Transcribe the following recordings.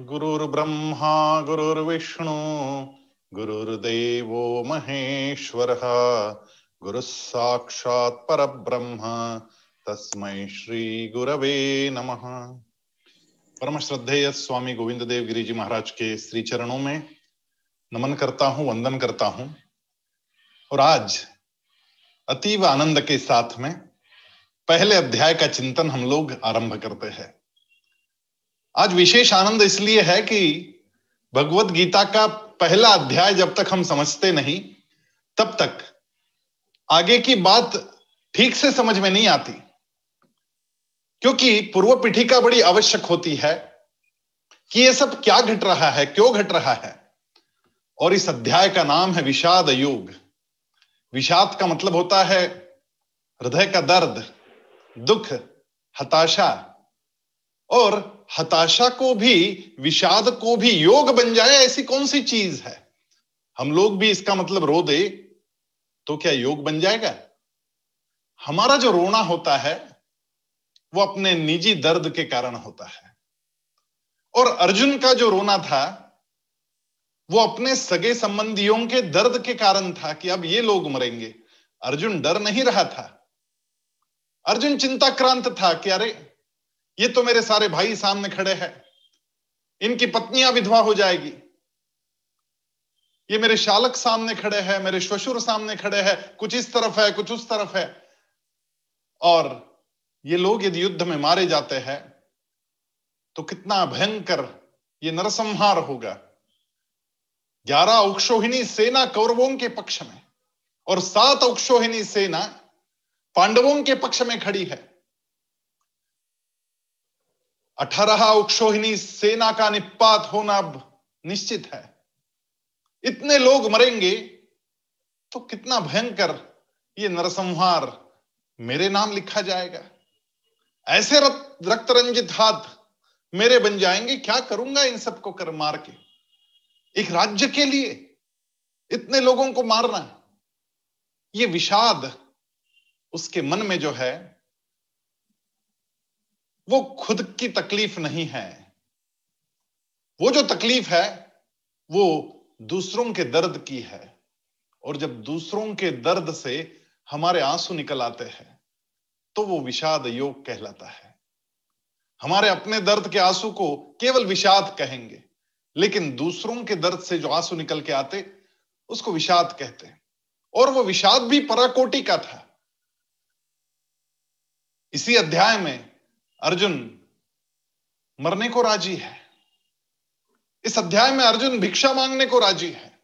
गुरुर्ब्रह्मा, गुरुर्विष्णु, गुरुर्देवो महेश्वरः गुरुः साक्षात् परब्रह्म, तस्मै श्री गुरवे नमः। परम श्रद्धेय स्वामी गोविंद देव गिरी जी महाराज के श्री चरणों में नमन करता हूँ, वंदन करता हूँ। और आज अतीव आनंद के साथ में पहले अध्याय का चिंतन हम लोग आरंभ करते हैं। आज विशेष आनंद इसलिए है कि भगवत गीता का पहला अध्याय जब तक हम समझते नहीं, तब तक आगे की बात ठीक से समझ में नहीं आती। क्योंकि पूर्व पीठिका बड़ी आवश्यक होती है कि ये सब क्या घट रहा है, क्यों घट रहा है। और इस अध्याय का नाम है विषाद योग। विषाद का मतलब होता है हृदय का दर्द, दुख, हताशा और हताशा को भी, विषाद को भी योग बन जाए, ऐसी कौन सी चीज़ है? हम लोग भी इसका मतलब रो दे तो क्या योग बन जाएगा? हमारा जो रोना होता है, वो अपने निजी दर्द के कारण होता है। और अर्जुन का जो रोना था, वो अपने सगे संबंधियों के दर्द के कारण था कि अब ये लोग मरेंगे। अर्जुन डर नहीं रहा था। अर्जुन चिंताक्रांत था कि अरे ये तो मेरे सारे भाई सामने खड़े हैं। इनकी पत्नियाँ विधवा हो जाएगी। ये मेरे शालक सामने खड़े हैं, मेरे श्वशुर सामने खड़े हैं, कुछ इस तरफ़ है, कुछ उस तरफ़ है। और ये लोग यदि युद्ध में मारे जाते हैं तो कितना भयंकर ये नरसंहार होगा। ग्यारह औक्षोहिणी सेना कौरवों के पक्ष में और सात औक्षोहिणी सेना पांडवों के पक्ष में खड़ी है। अठारह उक्षोहिणी सेना का निपात होना निश्चित है। इतने लोग मरेंगे तो कितना भयंकर ये नरसंहार मेरे नाम लिखा जाएगा। ऐसे रक्त रंजित हाथ मेरे बन जाएँगे, क्या करूँगा इन सबको कर मार के? एक राज्य के लिए इतने लोगों को मारना, ये विषाद उसके मन में जो है वो खुद की तकलीफ़ नहीं है। वो जो तकलीफ़ है, वो दूसरों के दर्द की है। और जब दूसरों के दर्द से हमारे आँसू निकल आते हैं तो वो विषाद योग कहलाता है। हमारे अपने दर्द के आँसू को केवल विषाद कहेंगे, लेकिन दूसरों के दर्द से जो आँसू निकल के आते, उसको विषाद कहते हैं। और वो विषाद भी पराकोटि का था। इसी अध्याय में अर्जुन मरने को राज़ी है। इस अध्याय में अर्जुन भिक्षा मांगने को राज़ी है।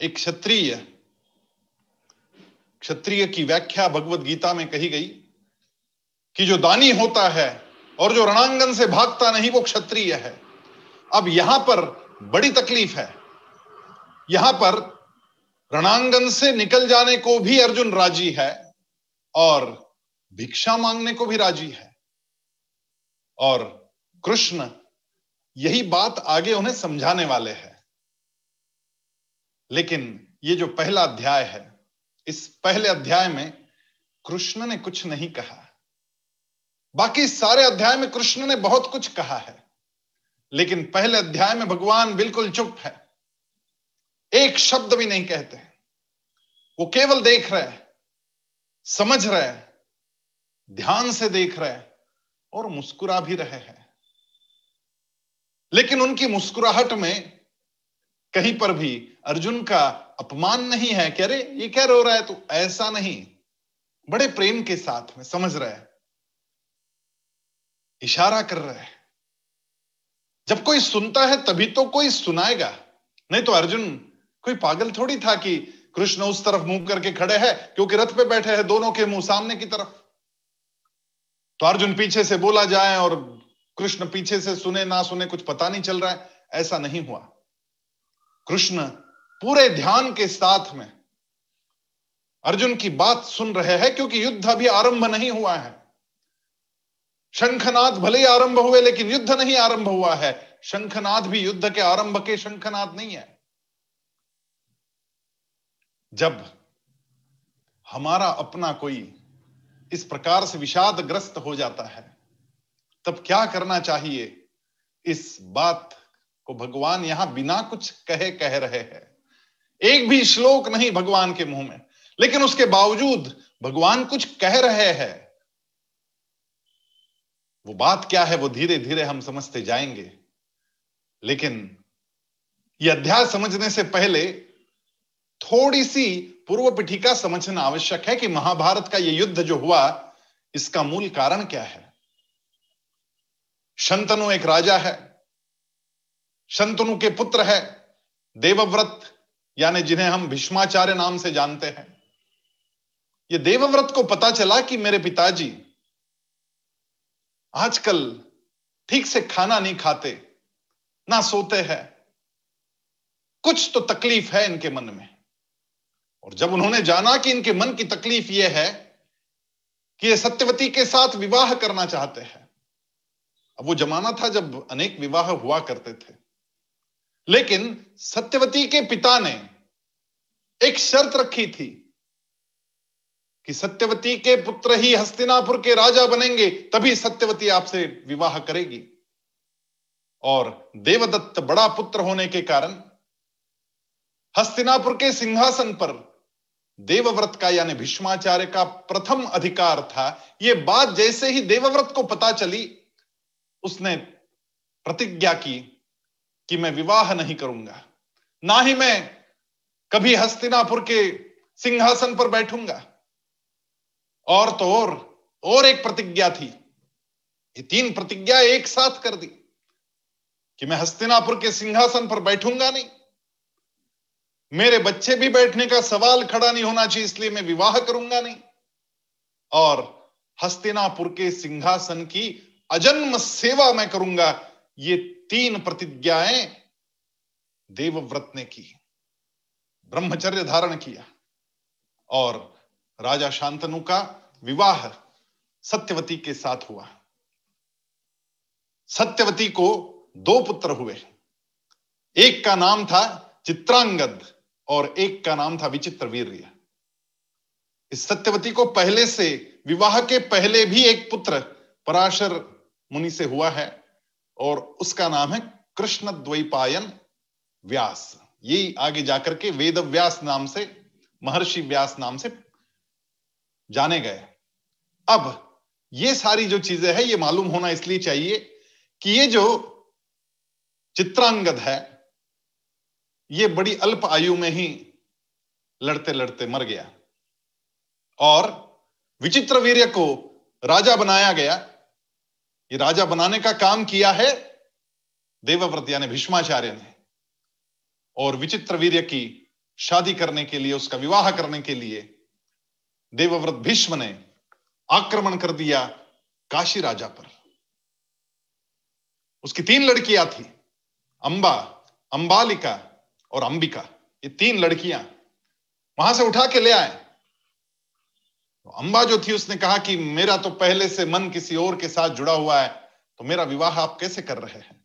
एक क्षत्रिय क्षत्रिय की व्याख्या भगवत गीता में कही गई कि जो दानी होता है और जो रणांगन से भागता नहीं, वो क्षत्रिय है। अब यहाँ पर बड़ी तकलीफ़ है। यहाँ पर रणांगन से निकल जाने को भी अर्जुन राज़ी है और भिक्षा मांगने को भी राज़ी है। और कृष्ण यही बात आगे उन्हें समझाने वाले हैं। लेकिन ये जो पहला अध्याय है, इस पहले अध्याय में कृष्ण ने कुछ नहीं कहा। बाकी सारे अध्याय में कृष्ण ने बहुत कुछ कहा है, लेकिन पहले अध्याय में भगवान बिल्कुल चुप है। एक शब्द भी नहीं कहते। वो केवल देख रहे समझ रहे ध्यान से देख रहे हैं और मुस्कुरा भी रहे हैं। लेकिन उनकी मुस्कुराहट में कहीं पर भी अर्जुन का अपमान नहीं है कि अरे, ये क्या रो रहा है तो? ऐसा नहीं। बड़े प्रेम के साथ में समझ रहे इशारा कर रहे जब कोई सुनता है तभी तो कोई सुनाएगा। नहीं तो अर्जुन कोई पागल थोड़ी था कि कृष्ण उस तरफ़ मुँह करके खड़े हैं, क्योंकि रथ पे बैठे हैं दोनों के मुँह सामने की तरफ़। तो अर्जुन पीछे से बोला जाए और कृष्ण पीछे से सुने ना सुने कुछ पता नहीं चल रहा है। ऐसा नहीं हुआ। कृष्ण पूरे ध्यान के साथ में अर्जुन की बात सुन रहे हैं क्योंकि युद्ध अभी आरंभ नहीं हुआ है। शंखनाद भले ही आरंभ हुए, लेकिन युद्ध नहीं आरंभ हुआ है। शंखनाद भी युद्ध के आरंभ के शंखनाद नहीं है। जब हमारा अपना कोई इस प्रकार से विषादग्रस्त हो जाता है। तब क्या करना चाहिए? इस बात को भगवान यहाँ बिना कुछ कहे कह रहे हैं। एक भी श्लोक नहीं भगवान के मुँह में, लेकिन उसके बावजूद भगवान कुछ कह रहे हैं। वो बात क्या है, वो धीरे धीरे हम समझते जाएँगे। लेकिन ये अध्याय समझने से पहले थोड़ी सी पूर्व पिठिका समझना आवश्यक है कि महाभारत का यह युद्ध जो हुआ, इसका मूल कारण क्या है? शंतनु एक राजा है। शंतनु के पुत्र है। देवव्रत, यानी जिन्हें हम भीष्माचार्य नाम से जानते हैं। ये देवव्रत को पता चला कि मेरे पिताजी आजकल ठीक से खाना नहीं खाते, ना सोते हैं। कुछ तो तकलीफ़ है इनके मन में। और जब उन्होंने जाना कि इनके मन की तकलीफ़ यह है कि ये सत्यवती के साथ विवाह करना चाहते हैं। अब वो जमाना था जब अनेक विवाह हुआ करते थे। लेकिन सत्यवती के पिता ने एक शर्त रखी थी कि सत्यवती के पुत्र ही हस्तिनापुर के राजा बनेंगे, तभी सत्यवती आपसे विवाह करेगी। और देवदत्त बड़ा पुत्र होने के कारण हस्तिनापुर के सिंहासन पर देवव्रत का, यानी भीष्माचार्य का प्रथम अधिकार था। यह बात जैसे ही देवव्रत को पता चली, उसने प्रतिज्ञा की कि मैं विवाह नहीं करूँगा। ना ही मैं कभी हस्तिनापुर के सिंहासन पर बैठूँगा। और तो और और एक प्रतिज्ञा थी। ये तीन प्रतिज्ञा एक साथ कर दी कि मैं हस्तिनापुर के सिंहासन पर बैठूँगा नहीं। मेरे बच्चे भी बैठने का सवाल खड़ा नहीं होना चाहिए, इसलिए मैं विवाह करूँगा नहीं। और हस्तिनापुर के सिंहासन की अजन्म सेवा मैं करूँगा। ये तीन प्रतिज्ञाएँ देवव्रत ने की, ब्रह्मचर्य धारण किया। और राजा शांतनु का विवाह सत्यवती के साथ हुआ। सत्यवती को दो पुत्र हुए। एक का नाम था चित्रांगद और एक का नाम था विचित्र वीर इस सत्यवती को पहले से, विवाह के पहले भी एक पुत्र, पराशर मुनि से हुआ है, और उसका नाम है कृष्ण द्वैपायन व्यास। ये आगे जाकर के वेद व्यास नाम से, महर्षि व्यास नाम से जाने गए। अब ये सारी जो चीज़ें है, ये मालूम होना इसलिए चाहिए कि ये जो चित्रांगद है ये बड़ी अल्प आयु में ही लड़ते लड़ते मर गया। और विचित्र वीर्य को राजा बनाया गया। ये राजा बनाने का काम किया है देवव्रत, यानी भीष्माचार्य ने। और विचित्र वीर्य की शादी करने के लिए, उसका विवाह करने के लिए देवव्रत भीष्म ने आक्रमण कर दिया काशी राजा पर। उसकी तीन लड़कियाँ थी, अंबा, अंबालिका और अंबिका, ये तीन लड़कियाँ वहाँ से उठा के ले आए। तो अंबा जो थी, उसने कहा कि मेरा तो पहले से मन किसी और के साथ जुड़ा हुआ है तो मेरा विवाह आप कैसे कर रहे हैं?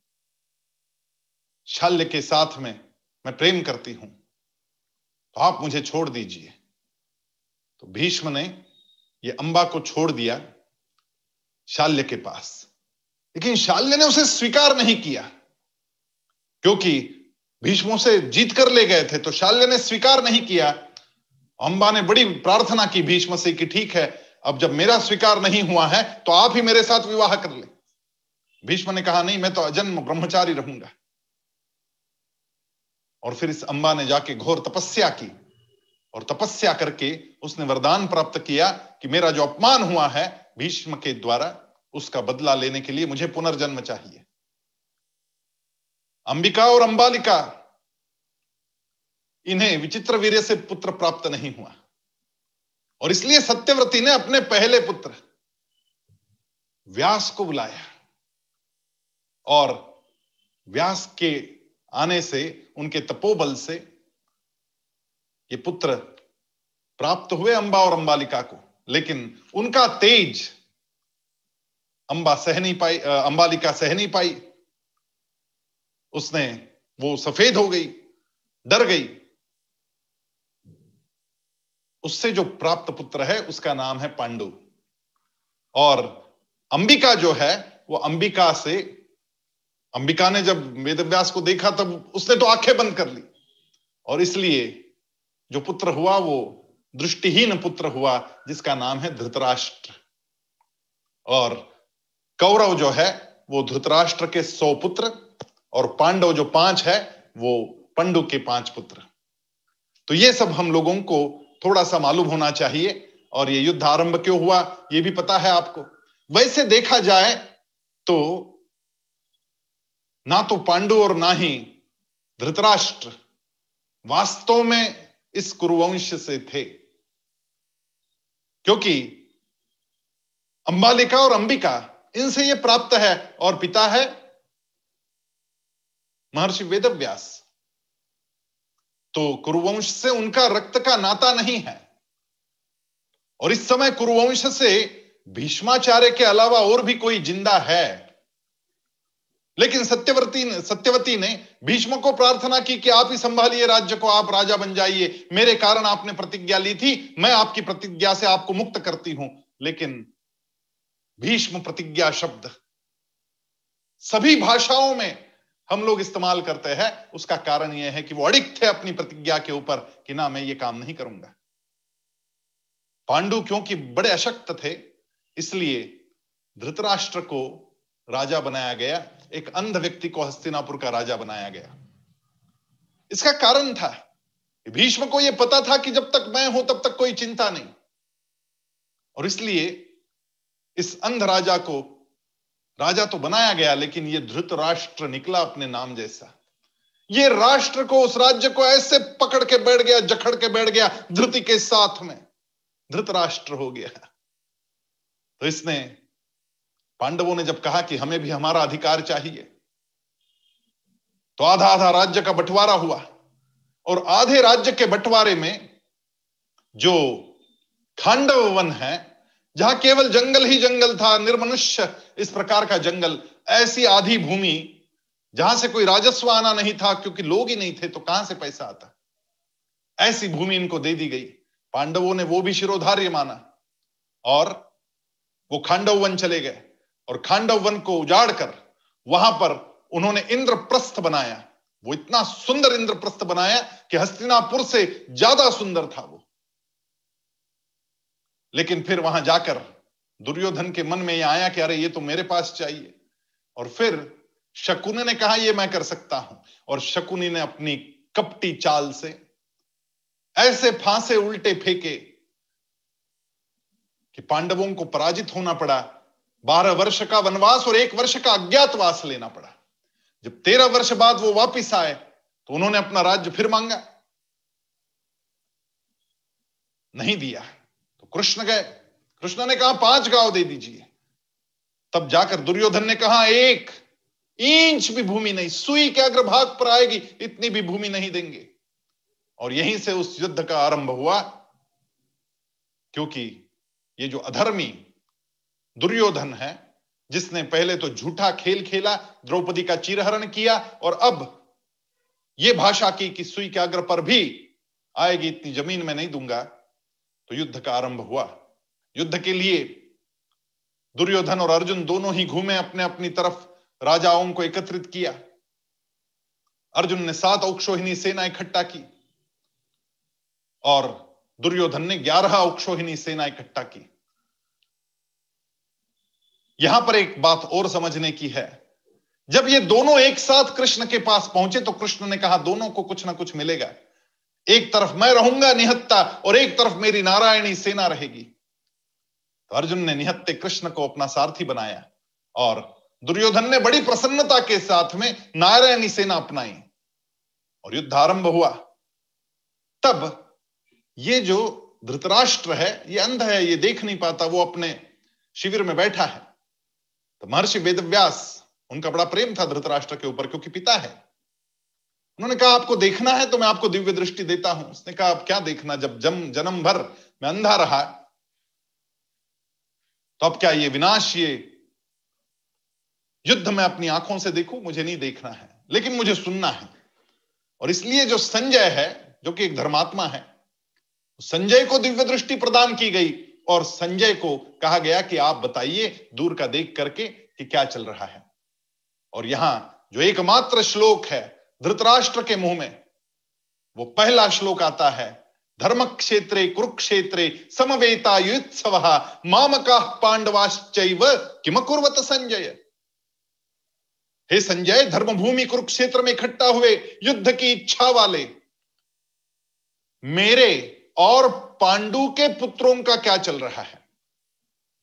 शल्य के साथ में मैं प्रेम करती हूँ तो आप मुझे छोड़ दीजिए। तो भीष्म ने ये अंबा को छोड़ दिया शाल्य के पास। लेकिन शाल्य ने उसे स्वीकार नहीं किया, क्योंकि भीष्मों से जीत कर ले गए थे तो शाल्य ने स्वीकार नहीं किया। अंबा ने बड़ी प्रार्थना की भीष्म से कि ठीक है, अब जब मेरा स्वीकार नहीं हुआ है तो आप ही मेरे साथ विवाह कर ले। भीष्म ने कहा, नहीं, मैं तो अजन्म ब्रह्मचारी रहूँगा। और फिर इस अंबा ने जाके घोर तपस्या की, और तपस्या करके उसने वरदान प्राप्त किया कि मेरा जो अपमान हुआ है, भीष्म के द्वारा, उसका बदला लेने के लिए मुझे पुनर्जन्म चाहिए। अंबिका और अंबालिका, इन्हें विचित्र वीर्य से पुत्र प्राप्त नहीं हुआ। और इसलिए सत्यव्रती ने अपने पहले पुत्र, व्यास को बुलाया। और व्यास के आने से, उनके तपोबल से, ये पुत्र प्राप्त हुए अंबा और अंबालिका को। लेकिन उनका तेज, अंबा सह नहीं पाई अंबालिका सह नहीं पाई। उसने, वो सफ़ेद हो गई, डर गई। उससे जो प्राप्त पुत्र है, उसका नाम है पांडु। और अंबिका जो है, वो अंबिका से, अंबिका ने जब वेदव्यास को देखा, तब उसने तो आँखें बंद कर ली। और इसलिए जो पुत्र हुआ, वो दृष्टिहीन पुत्र हुआ, जिसका नाम है धृतराष्ट्र। और कौरव जो है, वो धृतराष्ट्र के सौ पुत्र और पांडव जो पाँच है, वो पंडु के पाँच पुत्र। तो ये सब हम लोगों को थोड़ा सा मालूम होना चाहिए, और ये युद्ध आरंभ क्यों हुआ, ये भी पता है आपको। वैसे देखा जाए तो ना तो पांडु और ना ही धृतराष्ट्र वास्तव में इस कुरुवंश से थे। क्योंकि अंबालिका और अंबिका, इनसे ये प्राप्त है, और पिता है महर्षि वेदव्यास तो कुरुवंश से उनका रक्त का नाता नहीं है। और इस समय कुरुवंश से भीष्माचार्य के अलावा और भी कोई ज़िंदा है। लेकिन सत्यवती सत्यवती ने भीष्म को प्रार्थना की कि आप ही संभालिए राज्य को, आप राजा बन जाइए। मेरे कारण आपने प्रतिज्ञा ली थी, मैं आपकी प्रतिज्ञा से आपको मुक्त करती हूँ। लेकिन भीष्म प्रतिज्ञा शब्द सभी भाषाओं में हम लोग इस्तेमाल करते हैं, उसका कारण यह है कि वो अड़िक थे अपनी प्रतिज्ञा के ऊपर कि ना, मैं ये काम नहीं करूँगा। पांडु क्योंकि बड़े अशक्त थे, इसलिए धृतराष्ट्र को राजा बनाया गया, एक अंध व्यक्ति को हस्तिनापुर का राजा बनाया गया। इसका कारण था। भीष्म को यह पता था कि जब तक मैं हूँ तब तक कोई चिंता नहीं। और इसलिए इस अंध राजा को राजा तो बनाया गया, लेकिन ये धृत राष्ट्र निकला अपने नाम जैसा। ये राष्ट्र को, उस राज्य को ऐसे पकड़ के बैठ गया जखड़ के बैठ गया, धृति के साथ में। धृत राष्ट्र हो गया। तो इसने, पांडवों ने जब कहा कि हमें भी हमारा अधिकार चाहिए तो आधा आधा राज्य का बंटवारा हुआ। और आधे राज्य के बंटवारे में जो खांडव वन है जहाँ केवल जंगल ही जंगल था, निर्मनुष्य इस प्रकार का जंगल, ऐसी आधी भूमि जहाँ से कोई राजस्व आना नहीं था, क्योंकि लोग ही नहीं थे तो कहाँ से पैसा आता? ऐसी भूमि इनको दे दी गई। पांडवों ने वो भी शिरोधार्य माना और वो खांडव वन चले गए और खांडव वन को उजाड़ कर वहाँ पर उन्होंने इंद्रप्रस्थ बनाया। वो इतना सुंदर इंद्रप्रस्थ बनाया कि हस्तिनापुर से ज़्यादा सुंदर था वो। लेकिन फिर वहाँ जाकर दुर्योधन के मन में यह आया कि अरे, ये तो मेरे पास चाहिए। और फिर शकुनी ने कहा, ये मैं कर सकता हूँ। और शकुनी ने अपनी कपटी चाल से ऐसे फांसे उल्टे फेंके कि पांडवों को पराजित होना पड़ा। बारह वर्ष का वनवास और एक वर्ष का अज्ञातवास लेना पड़ा। जब तेरह वर्ष बाद वो वापिस आए तो उन्होंने अपना राज्य फिर मांगा। नहीं दिया। कृष्ण गए। कृष्ण ने कहा, पाँच गाँव दे दीजिए। तब जाकर दुर्योधन ने कहा, एक इंच भी भूमि नहीं, सुई के अग्रभाग पर आएगी, इतनी भी भूमि नहीं देंगे। और यहीं से उस युद्ध का आरंभ हुआ, क्योंकि ये जो अधर्मी दुर्योधन है, जिसने पहले तो झूठा खेल खेला, द्रौपदी का चिरहरण किया, और अब यह भाषा की कि सुई के अग्र पर भी आएगी, इतनी ज़मीन में नहीं दूँगा। तो युद्ध का आरंभ हुआ। युद्ध के लिए दुर्योधन और अर्जुन दोनों ही घूमे अपने अपनी तरफ़, राजाओं को एकत्रित किया। अर्जुन ने सात औक्षोहिनी सेना इकट्ठा की और दुर्योधन ने ग्यारह औक्षोहिनी सेना इकट्ठा की। यहाँ पर एक बात और समझने की है। जब ये दोनों एक साथ कृष्ण के पास पहुँचे तो कृष्ण ने कहा, दोनों को कुछ ना कुछ मिलेगा। एक तरफ़ मैं रहूँगा निहत्ता और एक तरफ़ मेरी नारायणी सेना रहेगी। तो अर्जुन ने निहत्ते कृष्ण को अपना सारथी बनाया और दुर्योधन ने बड़ी प्रसन्नता के साथ में नारायणी सेना अपनाई और युद्ध आरंभ हुआ। तब ये जो धृतराष्ट्र है, ये अंध है, ये देख नहीं पाता, वो अपने शिविर में बैठा है। तो महर्षि वेदव्यास, उनका बड़ा प्रेम था धृतराष्ट्र के ऊपर, क्योंकि पिता है। उन्होंने कहा, आपको देखना है तो मैं आपको दिव्य दृष्टि देता हूँ। उसने कहा, आप क्या देखना, जब जम, जन्म भर मैं अंधा रहा तो अब क्या ये विनाश, ये युद्ध में अपनी आँखों से देखूँ? मुझे नहीं देखना है, लेकिन मुझे सुनना है। और इसलिए जो संजय है, जो कि एक धर्मात्मा है संजय को दिव्य दृष्टि प्रदान की गई। और संजय को कहा गया कि आप बताइए दूर का देख करके कि क्या चल रहा है। और यहाँ जो एकमात्र श्लोक है धृतराष्ट्र के मुँह में। वो पहला श्लोक आता है धर्म क्षेत्रे कुरुक्षेत्रे, समवेता युत्सव, मामका किम कुर्वत संजय? हे संजय, धर्मभूमि कुरुक्षेत्र में इकट्ठा हुए युद्ध की इच्छा वाले, मेरे और पांडु के पुत्रों का क्या चल रहा है?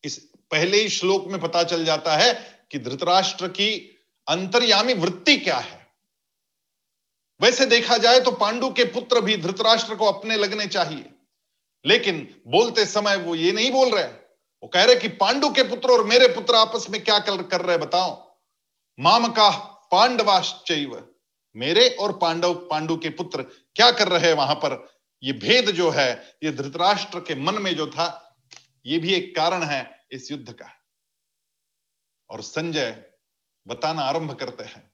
इस पहले ही श्लोक में पता चल जाता है कि धृतराष्ट्र की अंतर्यामी वृत्ति क्या है। वैसे देखा जाए तो पांडु के पुत्र भी धृतराष्ट्र को अपने लगने चाहिए। लेकिन बोलते समय वो ये नहीं बोल रहे। वो कह रहे कि पांडु के पुत्र और मेरे पुत्र आपस में क्या कर, कर रहे बताओ। माम का पांडवाश्चैव मेरे और पांडव पांडु के पुत्र क्या कर रहे हैं वहाँ पर? ये भेद जो है ये धृतराष्ट्र के मन में जो था ये भी एक कारण है इस युद्ध का। और संजय बताना आरंभ करते हैं।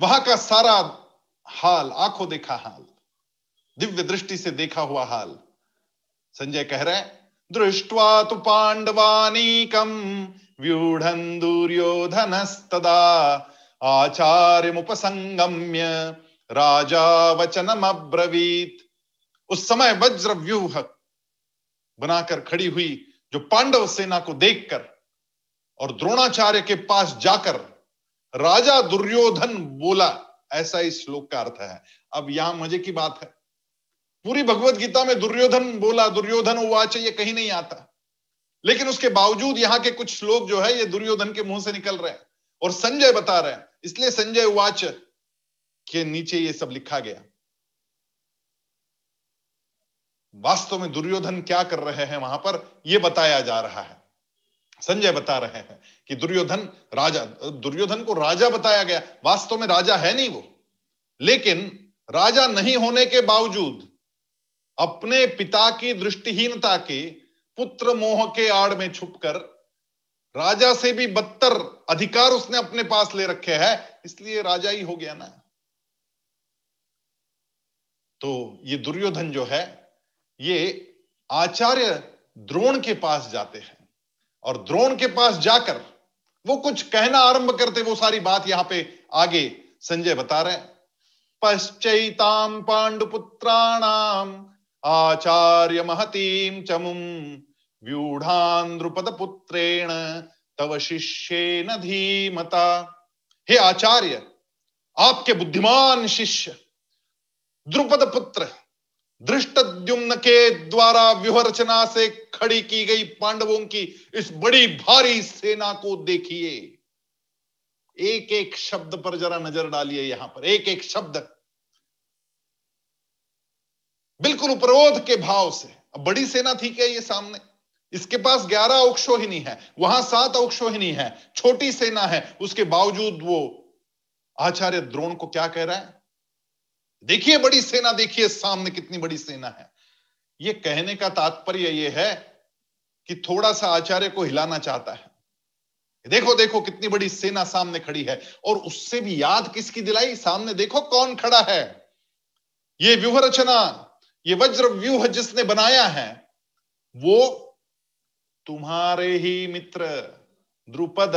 वहाँ का सारा हाल, आँखों देखा हाल, दिव्य दृष्टि से देखा हुआ हाल। संजय कह रहे दृष्टवा तो पांडवानीकम व्यूढ़ दुर्योधनस्तदा आचार्य मुपसंगम्य राजा वचनम अब्रवीत उस समय वज्र व्यूह बनाकर खड़ी हुई जो पांडव सेना को देखकर और द्रोणाचार्य के पास जाकर राजा दुर्योधन बोला ऐसा इस श्लोक का अर्थ है। अब यहाँ मज़े की बात है। पूरी भगवत गीता में दुर्योधन बोला, दुर्योधन उवाच, ये कहीं नहीं आता। लेकिन उसके बावजूद यहाँ के कुछ श्लोक जो है, ये दुर्योधन के मुँह से निकल रहे हैं और संजय बता रहे हैं। इसलिए संजय उवाच के नीचे ये सब लिखा गया। वास्तव में दुर्योधन क्या कर रहे हैं वहाँ पर यह बताया जा रहा है। संजय बता रहे हैं कि दुर्योधन राजा, दुर्योधन को राजा बताया गया। वास्तव में राजा है नहीं वो। लेकिन राजा नहीं होने के बावजूद अपने पिता की दृष्टिहीनता के पुत्र मोह के आड़ में छुपकर राजा से भी बदतर अधिकार उसने अपने पास ले रखे हैं, इसलिए राजा ही हो गया ना। तो ये दुर्योधन जो है, ये आचार्य द्रोण के पास जाते हैं। और द्रोण के पास जाकर वो कुछ कहना आरंभ करते, वो सारी बात यहाँ पे आगे संजय बता रहे पश्चैताम पांडुपुत्राणाम आचार्य महतीम चमुम व्यूढ़ान द्रुपद पुत्रेण तव शिष्य धीमता। हे आचार्य, आपके बुद्धिमान शिष्य द्रुपद पुत्र दृष्टद्युम्न के द्वारा व्यूहरचना से खड़ी की गई पांडवों की इस बड़ी भारी सेना को देखिए। एक एक शब्द पर जरा नज़र डालिए यहाँ पर। एक एक शब्द। बिल्कुल उपरोध के भाव से। अब बड़ी सेना थी क्या ये सामने? इसके पास ग्यारह औक्षोहिनी है। वहाँ सात औक्षोहिनी है। छोटी सेना है। उसके बावजूद वो आचार्य द्रोण को क्या कह रहा है? देखिए बड़ी सेना, देखिए सामने कितनी बड़ी सेना है। ये कहने का तात्पर्य ये है कि थोड़ा सा आचार्य को हिलाना चाहता है। देखो देखो कितनी बड़ी सेना सामने खड़ी है, और उससे भी याद किसकी दिलाई? सामने देखो कौन खड़ा है। ये व्यूह रचना ये वज्र व्यूह जिसने बनाया है, वो तुम्हारे ही मित्र द्रुपद।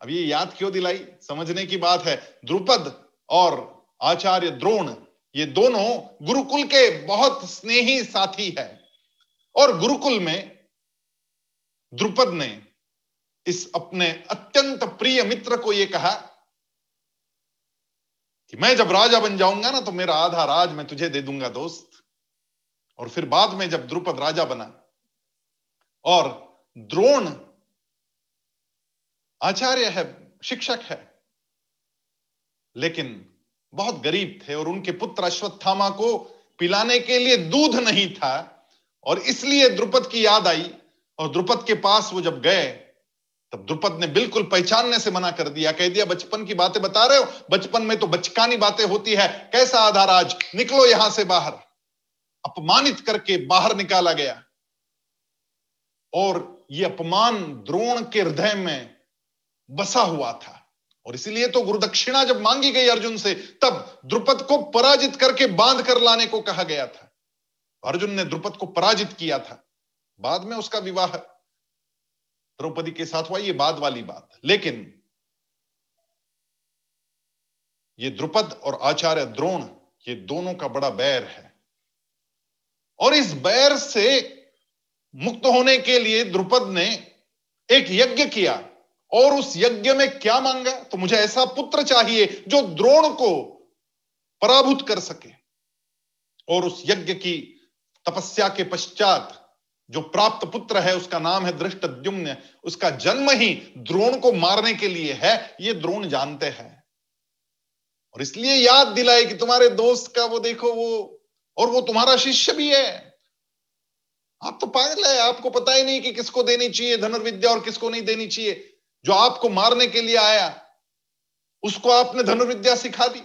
अब ये याद क्यों दिलाई? समझने की बात है, द्रुपद और आचार्य द्रोण, ये दोनों गुरुकुल के बहुत स्नेही साथी है। और गुरुकुल में द्रुपद ने इस अपने अत्यंत प्रिय मित्र को यह कहा कि मैं जब राजा बन जाऊँगा ना तो मेरा आधा राज मैं तुझे दे दूँगा, दोस्त। और फिर बाद में जब द्रुपद राजा बना और द्रोण आचार्य है, शिक्षक है, लेकिन बहुत गरीब थे और उनके पुत्र अश्वत्थामा को पिलाने के लिए दूध नहीं था और इसलिए द्रुपद की याद आई और द्रुपद के पास वो जब गए, तब द्रुपद ने बिल्कुल पहचानने से मना कर दिया। कह दिया, बचपन की बातें बता रहे हो? बचपन में तो बचकानी बातें होती है। कैसा आधार आज? निकलो यहाँ से बाहर। अपमानित करके बाहर निकाला गया। और ये अपमान द्रोण के हृदय में बसा हुआ था। और इसीलिए तो गुरुदक्षिणा जब मांगी गई अर्जुन से, तब द्रुपद को पराजित करके बाँध कर लाने को कहा गया था। अर्जुन ने द्रुपद को पराजित किया था। बाद में उसका विवाह द्रौपदी के साथ हुआ, ये बाद वाली बात। लेकिन ये द्रुपद और आचार्य द्रोण, ये दोनों का बड़ा बैर है। और इस बैर से मुक्त होने के लिए द्रुपद ने एक यज्ञ किया। और उस यज्ञ में क्या मांगा? तो मुझे ऐसा पुत्र चाहिए जो द्रोण को पराभूत कर सके। और उस यज्ञ की तपस्या के पश्चात जो प्राप्त पुत्र है, उसका नाम है दृष्ट उसका जन्म ही द्रोण को मारने के लिए है, ये द्रोण जानते हैं। और इसलिए याद दिलाए कि तुम्हारे दोस्त का वो देखो वो, और वो तुम्हारा शिष्य भी है। आप तो पागल है, आपको पता ही नहीं कि किसको देनी चाहिए धनुर्विद्या और किसको नहीं देनी चाहिए। जो आपको मारने के लिए आया, उसको आपने धनुर्विद्या सिखा दी।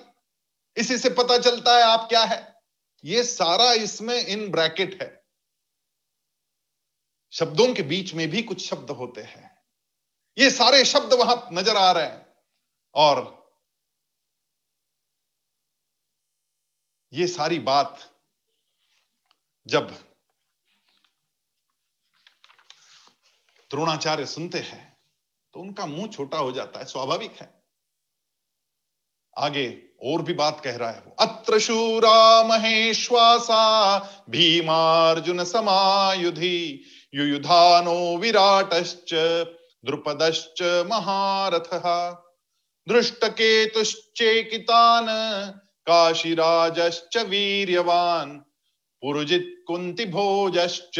इसी से पता चलता है आप क्या है। ये सारा इसमें इन ब्रैकेट है। शब्दों के बीच में भी कुछ शब्द होते हैं। ये सारे शब्द वहाँ नज़र आ रहे हैं। और ये सारी बात जब द्रोणाचार्य सुनते हैं तो उनका मुँह छोटा हो जाता है, स्वाभाविक है। आगे और भी बात कह रहा है वो अत्र शूरा महेश्वासा भीमार्जुन समायुधि युयुधानो विराटश्च द्रुपदश्च महारथ दृष्टकेतुश्चेकितान काशीराजश्च वीर्यवान् पुरुजित् कुन्तिभोजश्च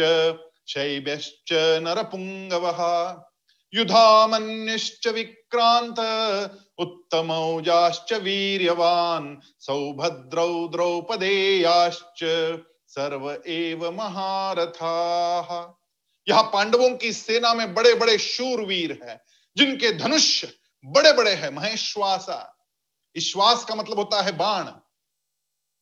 शैब्यश्च नरपुङ्गवः। युधामन्यश्च विक्रान्त, उत्तमौजाश्च वीर्यवान्, सौभद्रौ द्रौपदेयाश्च सर्व एव महारथाः। यह पांडवों की सेना में बड़े बड़े शूरवीर हैं, जिनके धनुष बड़े बड़े हैं, महेश्वासा। श्वास का मतलब होता है बाण।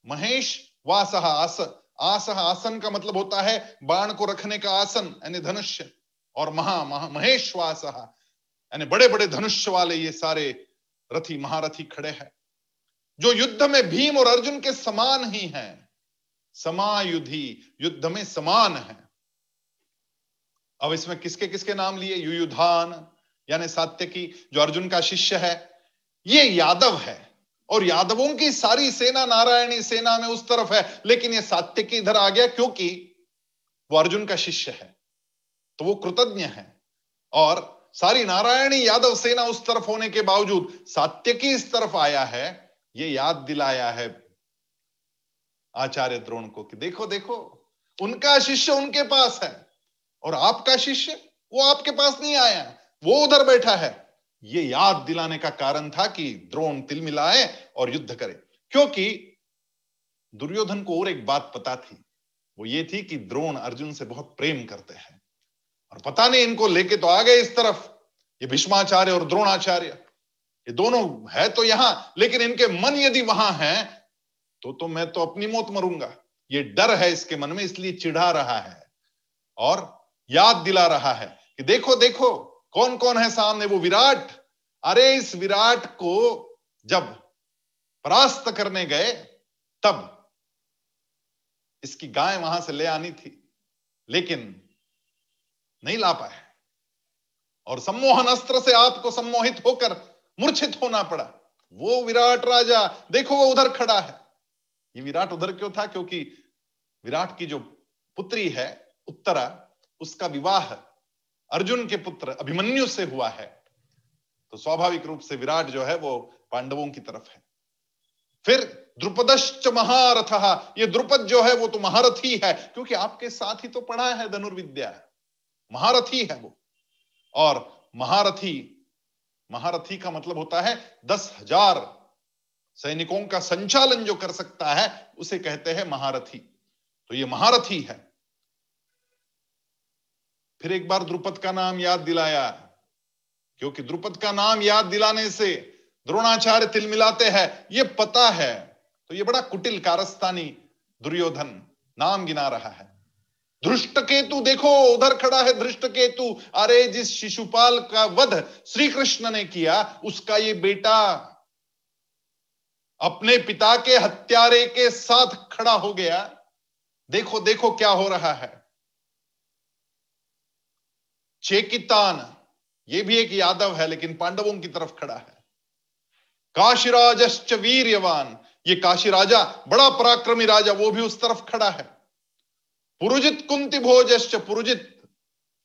महेश वास आस आस आसन का मतलब होता है बाण को रखने का आसन, यानी धनुष्य। और महा, महा महेश वास यानी बड़े बड़े धनुष्य वाले ये सारे रथी महारथी खड़े हैं। जो युद्ध में भीम और अर्जुन के समान ही हैं समायुधि युद्ध में समान है। अब इसमें किसके किसके नाम लिए? युयुधान यानी सात्य की जो अर्जुन का शिष्य है। ये यादव है और यादवों की सारी सेना नारायणी सेना में उस तरफ़ है। लेकिन ये सात्य की इधर आ गया क्योंकि वो अर्जुन का शिष्य है। तो वो कृतज्ञ है। और सारी नारायणी यादव सेना उस तरफ़ होने के बावजूद सात्यकी इस तरफ़ आया है, ये याद दिलाया है आचार्य द्रोण को कि देखो देखो, उनका शिष्य उनके पास है और आपका शिष्य वो आपके पास नहीं आया, वो उधर बैठा है। ये याद दिलाने का कारण था कि द्रोण तिल मिलाए और युद्ध करे। क्योंकि दुर्योधन को और एक बात पता थी, वो ये थी कि द्रोण अर्जुन से बहुत प्रेम करते हैं। और पता नहीं इनको लेके तो आ गए इस तरफ़। ये भीष्माचार्य और द्रोणाचार्य, ये दोनों है तो यहाँ, लेकिन इनके मन यदि वहाँ है तो तो मैं तो अपनी मौत मरूँगा। ये डर है इसके मन में, इसलिए चिढ़ा रहा है और याद दिला रहा है कि देखो देखो कौन कौन है सामने वो विराट? अरे इस विराट को जब परास्त करने गए, तब इसकी गाय वहाँ से ले आनी थी। लेकिन नहीं ला पाए। और सम्मोहन अस्त्र से आपको सम्मोहित होकर मूर्छित होना पड़ा। वो विराट राजा, देखो वो उधर खड़ा है। ये विराट उधर क्यों था? क्योंकि विराट की जो पुत्री है, उत्तरा, उसका विवाह अर्जुन के पुत्र अभिमन्यु से हुआ है। तो स्वाभाविक रूप से विराट जो है, वो पांडवों की तरफ़ है। फिर द्रुपदश्च महारथ। ये द्रुपद जो है, वो तो महारथी है, क्योंकि आपके साथ ही तो पढ़ा है धनुर्विद्या। महारथी है वो। और महारथी महारथी का मतलब होता है दस हज़ार सैनिकों का संचालन जो कर सकता है, उसे कहते हैं महारथी। तो ये महारथी है। फिर एक बार द्रुपद का नाम याद दिलाया क्योंकि द्रुपद का नाम याद दिलाने से द्रोणाचार्य तिल मिलाते हैं। ये पता है तो ये बड़ा कुटिल कारस्तानी दुर्योधन नाम गिना रहा है। धृष्ट केतु देखो, उधर खड़ा है धृष्ट केतु अरे, जिस शिशुपाल का वध श्री कृष्ण ने किया, उसका ये बेटा अपने पिता के हत्यारे के साथ खड़ा हो गया। देखो देखो क्या हो रहा है। चेकितान, ये भी एक यादव है, लेकिन पांडवों की तरफ़ खड़ा है। काशीराजश्च वीरवान ये काशी राजा बड़ा पराक्रमी राजा, वो भी उस तरफ़ खड़ा है। पुरुजित कुंती भोजश्च पुरुजित।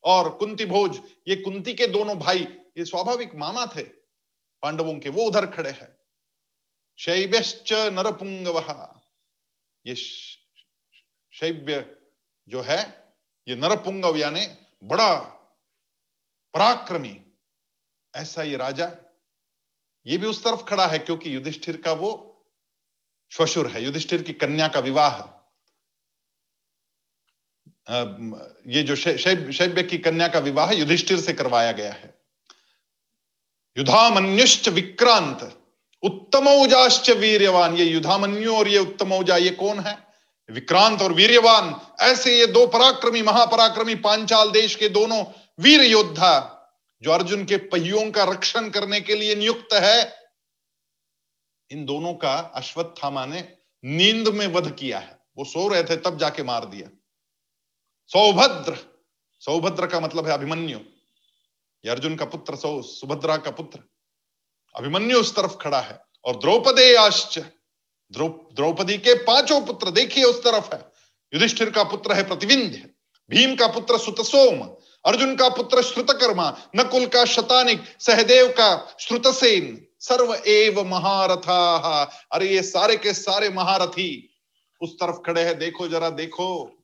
और कुंती भोज, ये कुंती के दोनों भाई, ये स्वाभाविक मामा थे। पांडवों के वो उधर खड़े हैं। शैव्यश्च नरपुंग ये शैव्य जो है, ये नरपुंगव यानी बड़ा पराक्रमी, ऐसा ये राजा। ये भी उस तरफ़ खड़ा है क्योंकि युधिष्ठिर का वो श्वशुर है, युधिष्ठिर की कन्या का विवाह। ये जो शैब्य की कन्या का विवाह युधिष्ठिर से करवाया गया है। युधामन्युश्च विक्रांत उत्तम उत्तमौजाश्च वीर्यवान। ये युधामन्यु और ये उत्तम उत्तमौजा, ये कौन है? विक्रांत और वीर्यवान। ऐसे ये दो पराक्रमी, महापराक्रमी पांचाल देश के दोनों वीर योद्धा, जो अर्जुन के पहियों का रक्षण करने के लिए नियुक्त है, इन दोनों का अश्वत्थामा ने नींद में वध किया है। वो सो रहे थे, तब जाके मार दिया। सौभद्र सौभद्र का मतलब है अभिमन्यु। अर्जुन का पुत्र, सौ, सुभद्रा का पुत्र। अभिमन्यु उस तरफ़ खड़ा है और द्रौपदे आश्च द्रौपदी के पाँचों पुत्र देखिए उस तरफ़ है। युधिष्ठिर का पुत्र है प्रतिविंध्य, भीम का पुत्र सुतसोम, अर्जुन का पुत्र श्रुतकर्मा, नकुल का शतानिक, सहदेव का श्रुतसेन, सर्व एव महारथा। अरे ये सारे के सारे महारथी उस तरफ़ खड़े हैं, देखो जरा, देखो।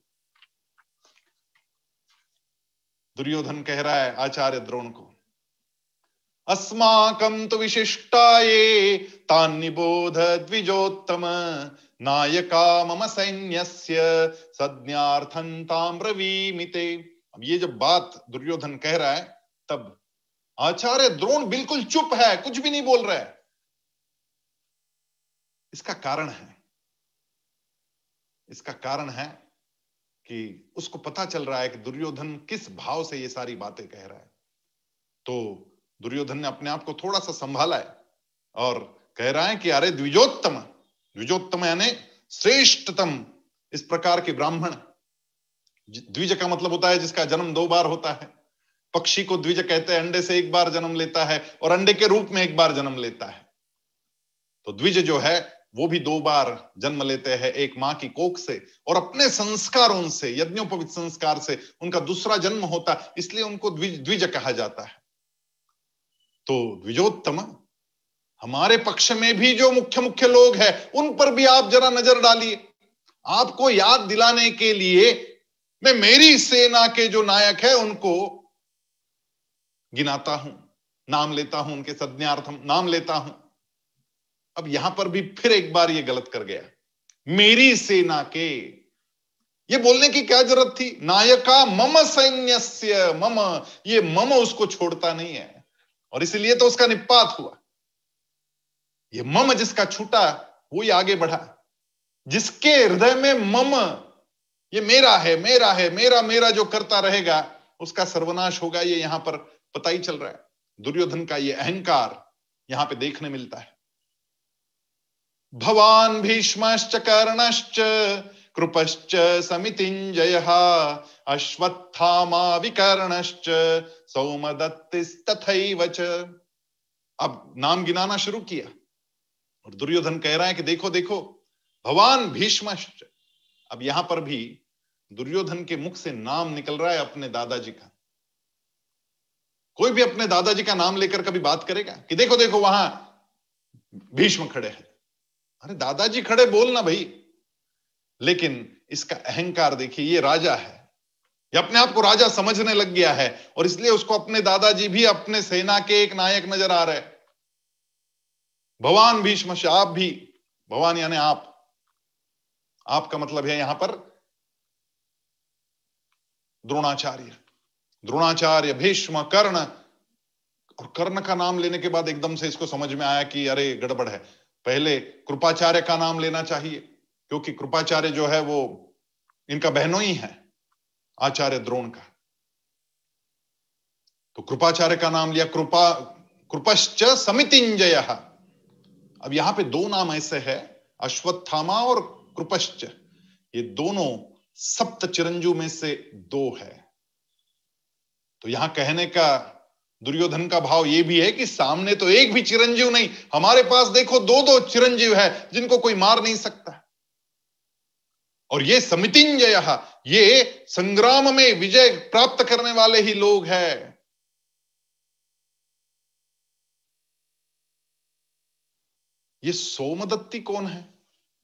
दुर्योधन कह रहा है आचार्य द्रोण को, अस्माकं तो विशिष्टाये तान्निबोध द्विजोत्तम, नायका मम सैन्यस्य सज्ञार्थं ताम्रवीमिते। अब ये जब बात दुर्योधन कह रहा है, तब आचार्य द्रोण बिल्कुल चुप है, कुछ भी नहीं बोल रहा है। इसका कारण है, इसका कारण है कि उसको पता चल रहा है कि दुर्योधन किस भाव से ये सारी बातें कह रहा है। तो दुर्योधन ने अपने आप को थोड़ा सा संभाला है और कह रहा है कि अरे द्विजोत्तम द्विजोत्तम यानी श्रेष्ठतम, इस प्रकार के ब्राह्मण। द्विज का मतलब होता है जिसका जन्म दो बार होता है। पक्षी को द्विज कहते हैं, अंडे से एक बार जन्म लेता है और अंडे के रूप में एक बार जन्म लेता है। तो द्विज जो है वो भी दो बार जन्म लेते हैं एक माँ की कोख से और अपने संस्कारों से, यज्ञोपवित संस्कार से उनका दूसरा जन्म होता इसलिए उनको द्विज द्विज कहा जाता है। तो द्विजोत्तम, हमारे पक्ष में भी जो मुख्य मुख्य लोग हैं, उन पर भी आप जरा नज़र डालिए। आपको याद दिलाने के लिए मैं मेरी सेना के जो नायक है, उनको गिनाता हूँ, नाम लेता हूँ, उनके सज्ञार्थम नाम लेता हूँ। अब यहाँ पर भी फिर एक बार ये गलत कर गया। मेरी सेना के। ये बोलने की क्या ज़रूरत थी? नायका मम सैन्य मम। ये मम उसको छोड़ता नहीं है। और इसलिए तो उसका निपात हुआ। ये मम जिसका छूटा, वो ही आगे बढ़ा। जिसके हृदय में मम, ये मेरा है मेरा है, मेरा मेरा जो करता रहेगा, उसका सर्वनाश होगा। ये यहाँ पर पता ही चल रहा है। दुर्योधन का ये अहंकार यहाँ पे देखने मिलता है। भवान भीष्मश्च कर्णश्च, कृपश्च समितिंजय अश्वत्थामा विकर्णश्च, सौमदत्तिस्तथैव च। अब नाम गिनाना शुरू किया। और दुर्योधन कह रहा है कि देखो देखो, भवान भीष्मश्च। अब यहाँ पर भी दुर्योधन के मुख से नाम निकल रहा है अपने दादाजी का। कोई भी अपने दादाजी का नाम लेकर कभी बात करेगा कि देखो देखो, वहाँ भीष्म खड़े हैं। अरे दादाजी खड़े बोलना भाई। लेकिन इसका अहंकार देखिए, ये राजा है। ये अपने आप को राजा समझने लग गया है और इसलिए उसको अपने दादाजी भी अपने सेना के एक नायक नज़र आ रहे भगवान भीष्म आप भी, भगवान यानी आप। आपका मतलब है यहाँ पर द्रोणाचार्य। द्रोणाचार्य, भीष्म, कर्ण। और कर्ण का नाम लेने के बाद एकदम से इसको समझ में आया कि अरे गड़बड़ है। पहले कृपाचार्य का नाम लेना चाहिए, क्योंकि कृपाचार्य जो है वो इनका बहनों ही है, आचार्य द्रोण का। तो कृपाचार्य का नाम लिया कृपा, कृपश्च समितिंजय। अब यहाँ पे दो नाम ऐसे है, अश्वत्थामा और कृपश्च। ये दोनों सप्त चिरंजू में से दो है। तो यहाँ कहने का दुर्योधन का भाव यह भी है कि सामने तो एक भी चिरंजीव नहीं। हमारे पास देखो दो दो चिरंजीव है, जिनको कोई मार नहीं सकता। और ये समितिंजय, ये संग्राम में विजय प्राप्त करने वाले ही लोग हैं। ये सोमदत्ती कौन है?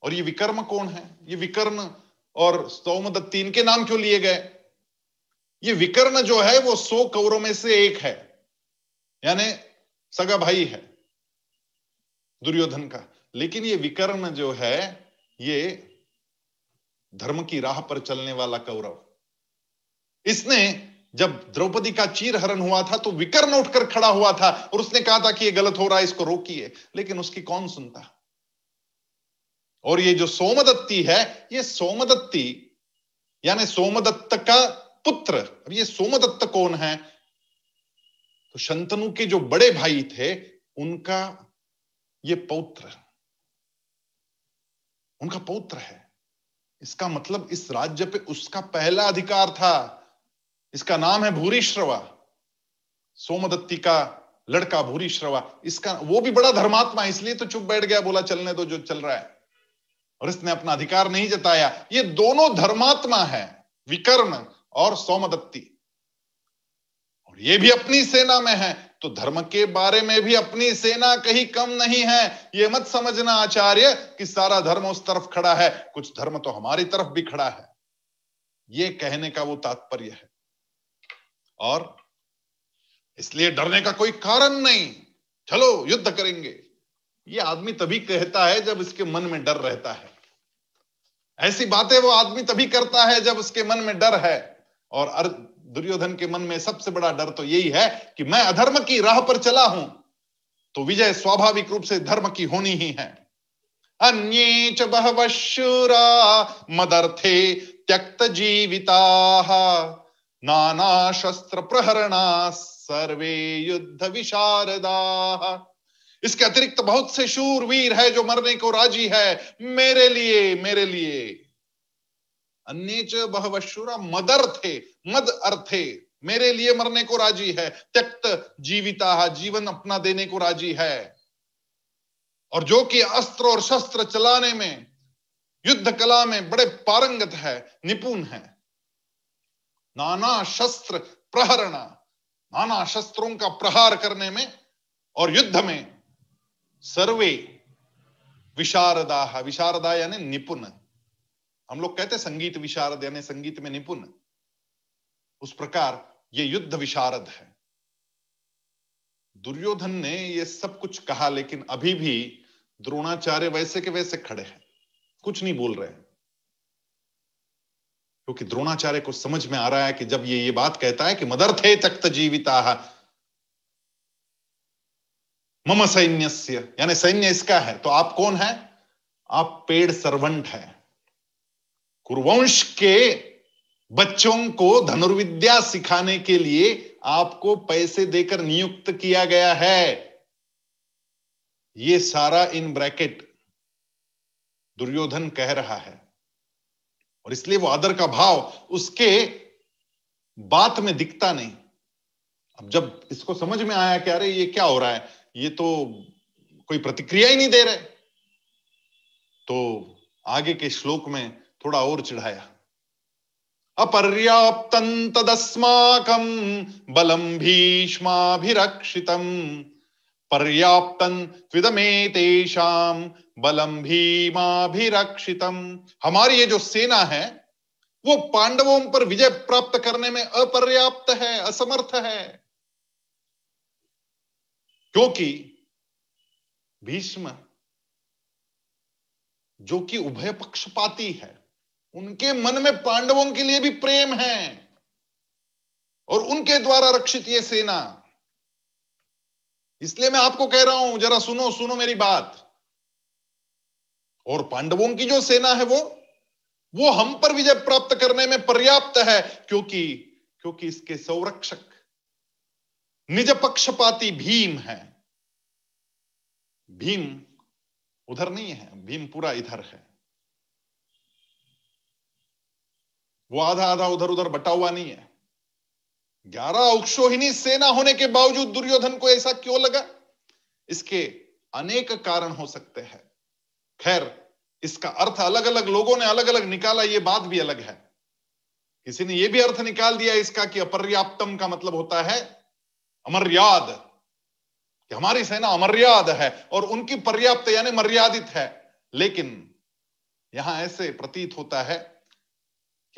और ये विकर्म कौन है? ये विकर्ण और सोमदत्ती, इनके नाम क्यों लिए गए? ये विकर्ण जो है, वो सो कौरों में से एक है। यानी सगा भाई है, दुर्योधन का। लेकिन ये विकर्ण जो है, ये धर्म की राह पर चलने वाला कौरव। इसने जब द्रौपदी का चीर हरण हुआ था तो विकर्ण उठकर खड़ा हुआ था और उसने कहा था कि ये गलत हो रहा है, इसको रोकिए। लेकिन उसकी कौन सुनता? और ये जो सोमदत्ती है, ये सोमदत्ती, यानी सोमदत्त का पुत्र अब ये सोमदत्त कौन है? तो शंतनु के जो बड़े भाई थे, उनका ये पौत्र, उनका पौत्र है। इसका मतलब इस राज्य पे उसका पहला अधिकार था। इसका नाम है भूरिश्रवा। सोमदत्ती का लड़का भूरिश्रवा। इसका, वो भी बड़ा धर्मात्मा है, इसलिए तो चुप बैठ गया, बोला, चलने दो जो चल रहा है। और इसने अपना अधिकार नहीं जताया। ये दोनों धर्मात्मा है, विकर्ण और सोमदत्ती। ये भी अपनी सेना में है तो धर्म के बारे में भी अपनी सेना कहीं कम नहीं है। ये मत समझना आचार्य कि सारा धर्म उस तरफ़ खड़ा है, कुछ धर्म तो हमारी तरफ़ भी खड़ा है। ये कहने का वो तात्पर्य है। और इसलिए डरने का कोई कारण नहीं। चलो, युद्ध करेंगे। ये आदमी तभी कहता है जब इसके मन में डर रहता है। ऐसी बातें वो आदमी तभी करता है जब उसके मन में डर है। और दुर्योधन के मन में सबसे बड़ा डर तो यही है कि मैं अधर्म की राह पर चला हूँ तो विजय स्वाभाविक रूप से धर्म की होनी ही है। अन्ये बहवशुरा मदर्थे त्यक्त जीविता, नाना शस्त्र प्रहरणा सर्वे युद्ध विशारदा। इसके अतिरिक्त बहुत से शूर वीर है जो मरने को राज़ी है। मेरे लिए मेरे लिए। अन्य बहवशुरा मदर थे मद अर्थे, मेरे लिए मरने को राज़ी है, त्यक्त जीविता, जीवन अपना देने को राज़ी है। और जो कि अस्त्र और शस्त्र चलाने में, युद्ध कला में बड़े पारंगत है, निपुण है। नाना शस्त्र प्रहरणा, नाना शस्त्रों का प्रहार करने में और युद्ध में सर्वे विशारदा विशारदा यानी निपुण। हम लोग कहते संगीत विशारद, यानी संगीत में निपुण। उस प्रकार ये युद्ध विशारद है। दुर्योधन ने ये सब कुछ कहा, लेकिन अभी भी द्रोणाचार्य वैसे के वैसे खड़े हैं। कुछ नहीं बोल रहे क्योंकि द्रोणाचार्य को समझ में आ रहा है कि जब ये ये बात कहता है कि मदर थे तख्त जीविता, मम सैन्य यानी सैन्य इसका है तो आप कौन है? आप पेड़ सर्वंट है। कुरुवंश के बच्चों को धनुर्विद्या सिखाने के लिए आपको पैसे देकर नियुक्त किया गया है। ये सारा इन ब्रैकेट दुर्योधन कह रहा है। और इसलिए वो आदर का भाव उसके बात में दिखता नहीं। अब जब इसको समझ में आया कि अरे ये क्या हो रहा है, ये तो कोई प्रतिक्रिया ही नहीं दे रहे। तो आगे के श्लोक में थोड़ा और चढ़ाया। अपर्याप्त तदस्माकम बलम भीष्माभिरक्षितम। पर्याप्तन तेषाम बलम भीमाभिरक्षितम। हमारी ये जो सेना है, वो पांडवों पर विजय प्राप्त करने में अपर्याप्त है, असमर्थ है। क्योंकि भीष्म, जो कि उभय पक्षपाती है उनके मन में पांडवों के लिए भी प्रेम है और उनके द्वारा रक्षित ये सेना। इसलिए मैं आपको कह रहा हूँ, जरा सुनो सुनो मेरी बात। और पांडवों की जो सेना है वो वो हम पर विजय प्राप्त करने में पर्याप्त है, क्योंकि क्योंकि इसके संरक्षक, निज पक्षपाती भीम है। भीम उधर नहीं है, भीम पूरा इधर है। वो आधा आधा उधर उधर बटा हुआ नहीं है। ग्यारह उक्षोहिणी सेना होने के बावजूद दुर्योधन को ऐसा क्यों लगा? इसके अनेक कारण हो सकते हैं। खैर, इसका अर्थ अलग अलग लोगों ने अलग अलग निकाला, ये बात भी अलग है। किसी ने यह भी अर्थ निकाल दिया इसका कि अपर्याप्तम का मतलब होता है अमर्याद, कि हमारी सेना अमर्याद है और उनकी पर्याप्त यानी मर्यादित है। लेकिन यहाँ ऐसे प्रतीत होता है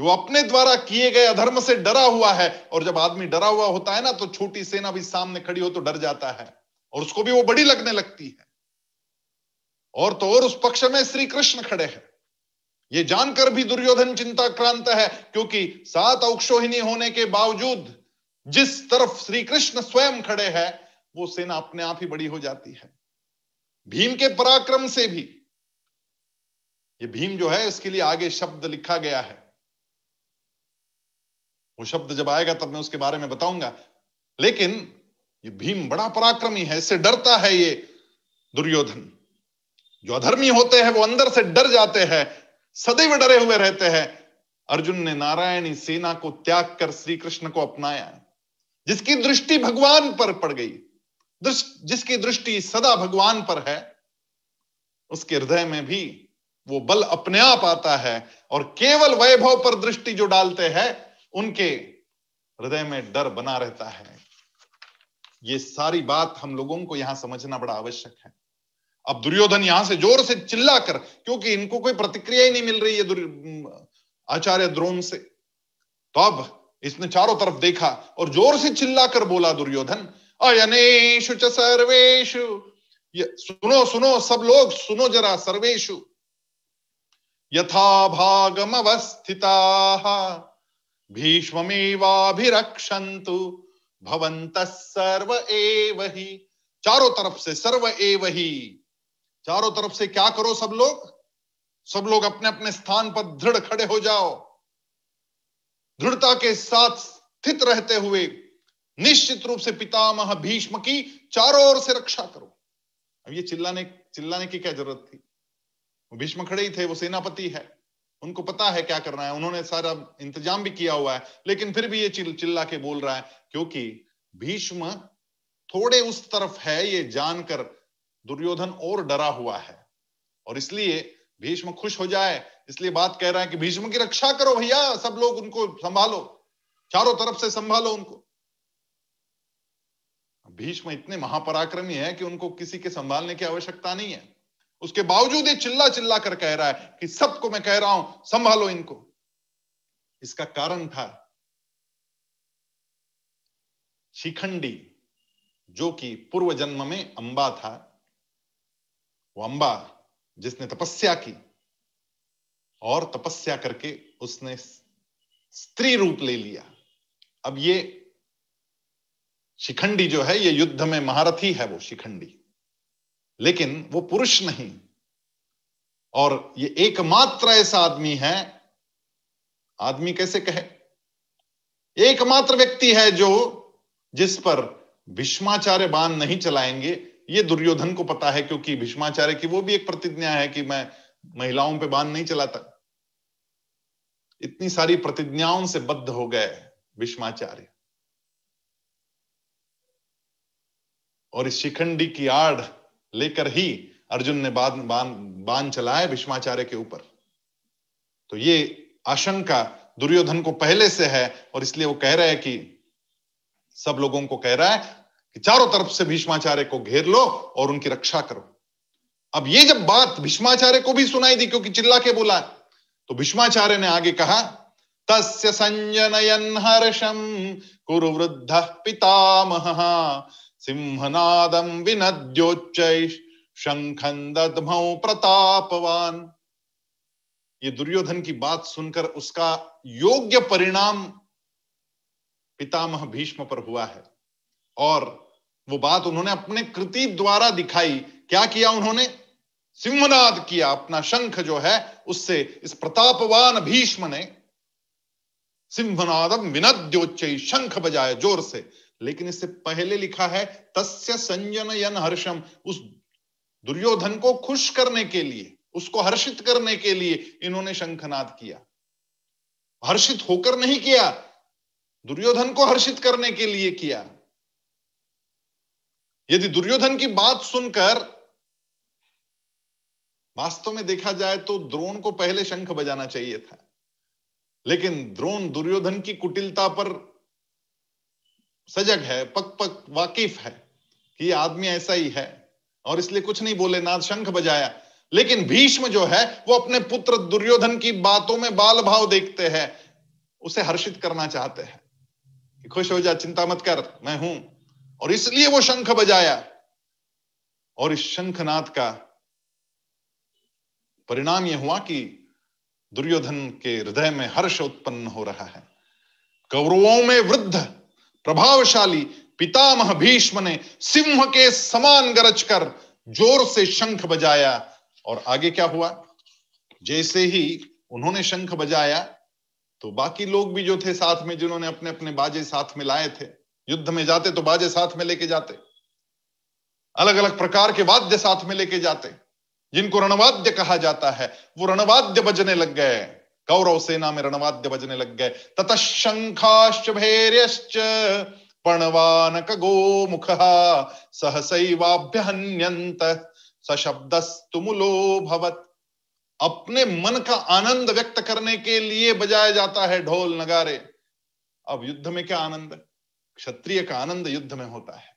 कि वो अपने द्वारा किए गए अधर्म से डरा हुआ है। और जब आदमी डरा हुआ होता है ना तो छोटी सेना भी सामने खड़ी हो तो डर जाता है। और उसको भी वो बड़ी लगने लगती है। और तो और उस पक्ष में श्री कृष्ण खड़े हैं। ये जानकर भी दुर्योधन चिंताक्रांत है, क्योंकि सात औक्षोहिणी होने के बावजूद जिस तरफ़ श्री कृष्ण स्वयं खड़े हैं, वो सेना अपने आप ही बड़ी हो जाती है। भीम के पराक्रम से भी। ये भीम जो है, इसके लिए आगे शब्द लिखा गया है। वो शब्द जब आएगा तब मैं उसके बारे में बताऊँगा। लेकिन ये भीम बड़ा पराक्रमी है, इससे डरता है ये दुर्योधन। जो अधर्मी होते हैं, वो अंदर से डर जाते हैं, सदैव डरे हुए रहते हैं। अर्जुन ने नारायणी सेना को त्याग कर श्री कृष्ण को अपनाया। जिसकी दृष्टि भगवान पर पड़ गई जिसकी दृष्टि सदा भगवान पर है, उसके हृदय में भी वो बल अपने आप आता है और केवल वैभव पर दृष्टि जो डालते हैं उनके हृदय में डर बना रहता है। ये सारी बात हम लोगों को यहाँ समझना बड़ा आवश्यक है। अब दुर्योधन यहाँ से ज़ोर से चिल्ला कर क्योंकि इनको कोई प्रतिक्रिया ही नहीं मिल रही है आचार्य द्रोण से। तो अब इसने चारों तरफ़ देखा और ज़ोर से चिल्ला कर बोला, दुर्योधन अयनेशु च सर्वेशु सुनो सुनो, सब लोग, सुनो जरा सर्वेशु यथा भागम अवस्थिता भीष्मेवाभिरक्षंतु भवंत सर्व एव ही। चारों तरफ़ से सर्व एव ही। चारों तरफ़ से क्या करो सब लोग? सब लोग अपने अपने स्थान पर दृढ़ खड़े हो जाओ। दृढ़ता के साथ स्थित रहते हुए निश्चित रूप से पितामह भीष्म की चारों ओर से रक्षा करो। अब ये चिल्लाने चिल्लाने की क्या ज़रूरत थी? वो भीष्म खड़े ही थे, वो सेनापति है। उनको पता है क्या करना है, उन्होंने सारा इंतज़ाम भी किया हुआ है, लेकिन फिर भी ये चिल, चिल्ला के बोल रहा है, क्योंकि भीष्म थोड़े उस तरफ़ है, ये जानकर दुर्योधन और डरा हुआ है। और इसलिए भीष्म खुश हो जाए, इसलिए बात कह रहा है कि भीष्म की रक्षा करो भैया, सब लोग उनको संभालो, चारों तरफ़ से संभालो उनको। भीष्म इतने महापराक्रमी है कि उनको किसी के संभालने की आवश्यकता नहीं है। उसके बावजूद ये चिल्ला चिल्ला कर कह रहा है कि सबको मैं कह रहा हूँ, संभालो इनको। इसका कारण था शिखंडी, जो कि पूर्व जन्म में अंबा था। वो अंबा जिसने तपस्या की और तपस्या करके उसने स्त्री रूप ले लिया। अब ये शिखंडी जो है, ये युद्ध में महारथी है वो शिखंडी। लेकिन वो पुरुष नहीं। और ये एकमात्र ऐसा आदमी है। आदमी कैसे कहे? एकमात्र व्यक्ति है जो जिस पर भीष्माचार्य बाण नहीं चलाएँगे। ये दुर्योधन को पता है क्योंकि भीष्माचार्य की वो भी एक प्रतिज्ञा है कि मैं महिलाओं पे बाण नहीं चलाता। इतनी सारी प्रतिज्ञाओं से बद्ध हो गए भीष्माचार्य। और इस शिखंडी की आड़ लेकर ही अर्जुन ने बाण बाण बाण चलाया भीष्माचार्य के ऊपर। तो ये आशंका दुर्योधन को पहले से है और इसलिए वो कह रहा है कि सब लोगों को कह रहा है कि चारों तरफ़ से भीष्माचार्य को घेर लो और उनकी रक्षा करो। अब ये जब बात भीष्माचार्य को भी सुनाई दी क्योंकि चिल्ला के बोला तो भीष्माचार्य ने आगे कहा, तस्य संजनयन हर्षम कुरु वृद्ध पितामह। सिंहनादम विनद्योच्च शंखन दधमौ प्रतापवान। ये दुर्योधन की बात सुनकर उसका योग्य परिणाम पितामह भीष्म पर हुआ है। और वो बात उन्होंने अपने कृति द्वारा दिखाई। क्या किया उन्होंने? सिंहनाद किया। अपना शंख जो है, उससे इस प्रतापवान भीष्म ने सिंहनादम विनद्योच्च शंख बजाया ज़ोर से। लेकिन इससे पहले लिखा है, तस्य संजन यन हर्षम। उस दुर्योधन को खुश करने के लिए, उसको हर्षित करने के लिए इन्होंने शंखनाद किया। हर्षित होकर नहीं किया, दुर्योधन को हर्षित करने के लिए किया। यदि दुर्योधन की बात सुनकर वास्तव में देखा जाए तो द्रोण को पहले शंख बजाना चाहिए था। लेकिन द्रोण दुर्योधन की कुटिलता पर सजग है पक पक वाकिफ है कि आदमी ऐसा ही है। और इसलिए कुछ नहीं बोले ना शंख बजाया। लेकिन भीष्म जो है, वो अपने पुत्र दुर्योधन की बातों में बाल भाव देखते हैं। उसे हर्षित करना चाहते हैं खुश हो जा, चिंता मत कर, मैं हूँ। और इसलिए वो शंख बजाया। और इस शंखनाथ का परिणाम यह हुआ कि दुर्योधन के हृदय में हर्ष उत्पन्न हो रहा है। कौरवों में वृद्ध प्रभावशाली पितामह भीष्म ने सिंह के समान गरज कर ज़ोर से शंख बजाया। और आगे क्या हुआ? जैसे ही उन्होंने शंख बजाया तो बाकी लोग भी जो थे साथ में, जिन्होंने अपने अपने बाजे साथ में लाए थे, युद्ध में जाते तो बाजे साथ में लेके जाते अलग अलग प्रकार के वाद्य साथ में लेके जाते, जिनको रणवाद्य कहा जाता है, वो रणवाद्य बजने लग गए। कौरव सेना में रणवाद्य बजने लग गए तत शंखाश्च भैर्यश्च पणवानक गोमुख सहसैवाभ्यहन्यंत सशब्दस्तुमुलो भवत अपने मन का आनंद व्यक्त करने के लिए बजाया जाता है ढोल नगारे। अब युद्ध में क्या आनंद? क्षत्रिय का आनंद युद्ध में होता है।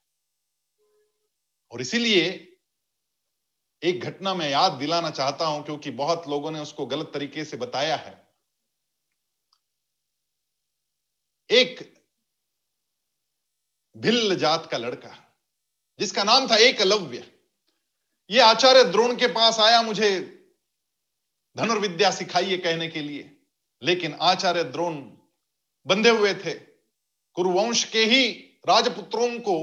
और इसीलिए एक घटना में याद दिलाना चाहता हूँ, क्योंकि बहुत लोगों ने उसको गलत तरीके से बताया है। एक भिल्ल जात का लड़का, जिसका नाम था एकलव्य। ये आचार्य द्रोण के पास आया मुझे धनुर्विद्या सिखाइए कहने के लिए, लेकिन आचार्य द्रोण बंधे हुए थे। कुरुवंश के ही राजपुत्रों को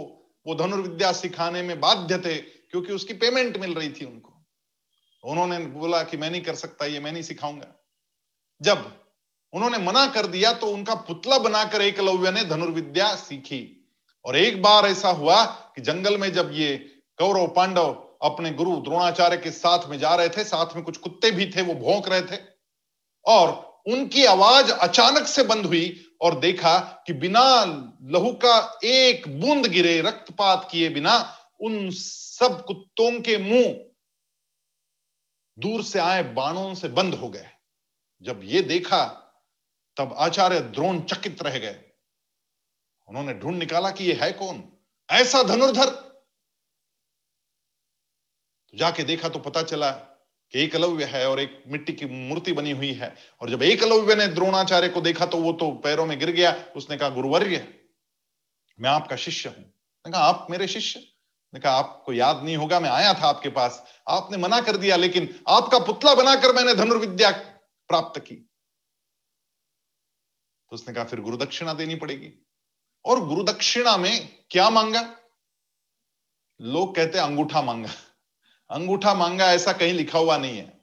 वो धनुर्विद्या सिखाने में बाध्य थे क्योंकि उसकी पेमेंट मिल रही थी उनको। उन्होंने बोला कि मैं नहीं कर सकता, ये मैं नहीं सिखाऊँगा। जब उन्होंने मना कर दिया तो उनका पुतला बनाकर एकलव्य ने धनुर्विद्या सीखी। और एक बार ऐसा हुआ कि जंगल में जब ये कौरव पांडव अपने गुरु द्रोणाचार्य के साथ में जा रहे थे, साथ में कुछ कुत्ते भी थे, वो भौंक रहे थे। और उनकी आवाज़ अचानक से बंद हुई और देखा कि बिना लहू का एक बूंद गिरे, रक्तपात किए बिना उन सब कुत्तों के मुँह दूर से आए बाणों से बंद हो गए। जब ये देखा, तब आचार्य द्रोण चकित रह गए। उन्होंने ढूंढ निकाला कि ये है कौन? ऐसा धनुर्धर। तो जाके देखा तो पता चला कि एकलव्य है और एक मिट्टी की मूर्ति बनी हुई है। और जब एकलव्य ने द्रोणाचार्य को देखा तो वो तो पैरों में गिर गया। उसने कहा, गुरुवर्य, मैं आपका शिष्य हूँ। कहा, आप मेरे शिष्य? ने कहा, आपको याद नहीं होगा, मैं आया था आपके पास। आपने मना कर दिया, लेकिन आपका पुतला बनाकर मैंने धनुर्विद्या प्राप्त की। तो उसने कहा, फिर गुरुदक्षिणा देनी पड़ेगी। और गुरुदक्षिणा में क्या मांगा? लोग कहते अंगूठा मांगा। अंगूठा मांगा, ऐसा कहीं लिखा हुआ नहीं है।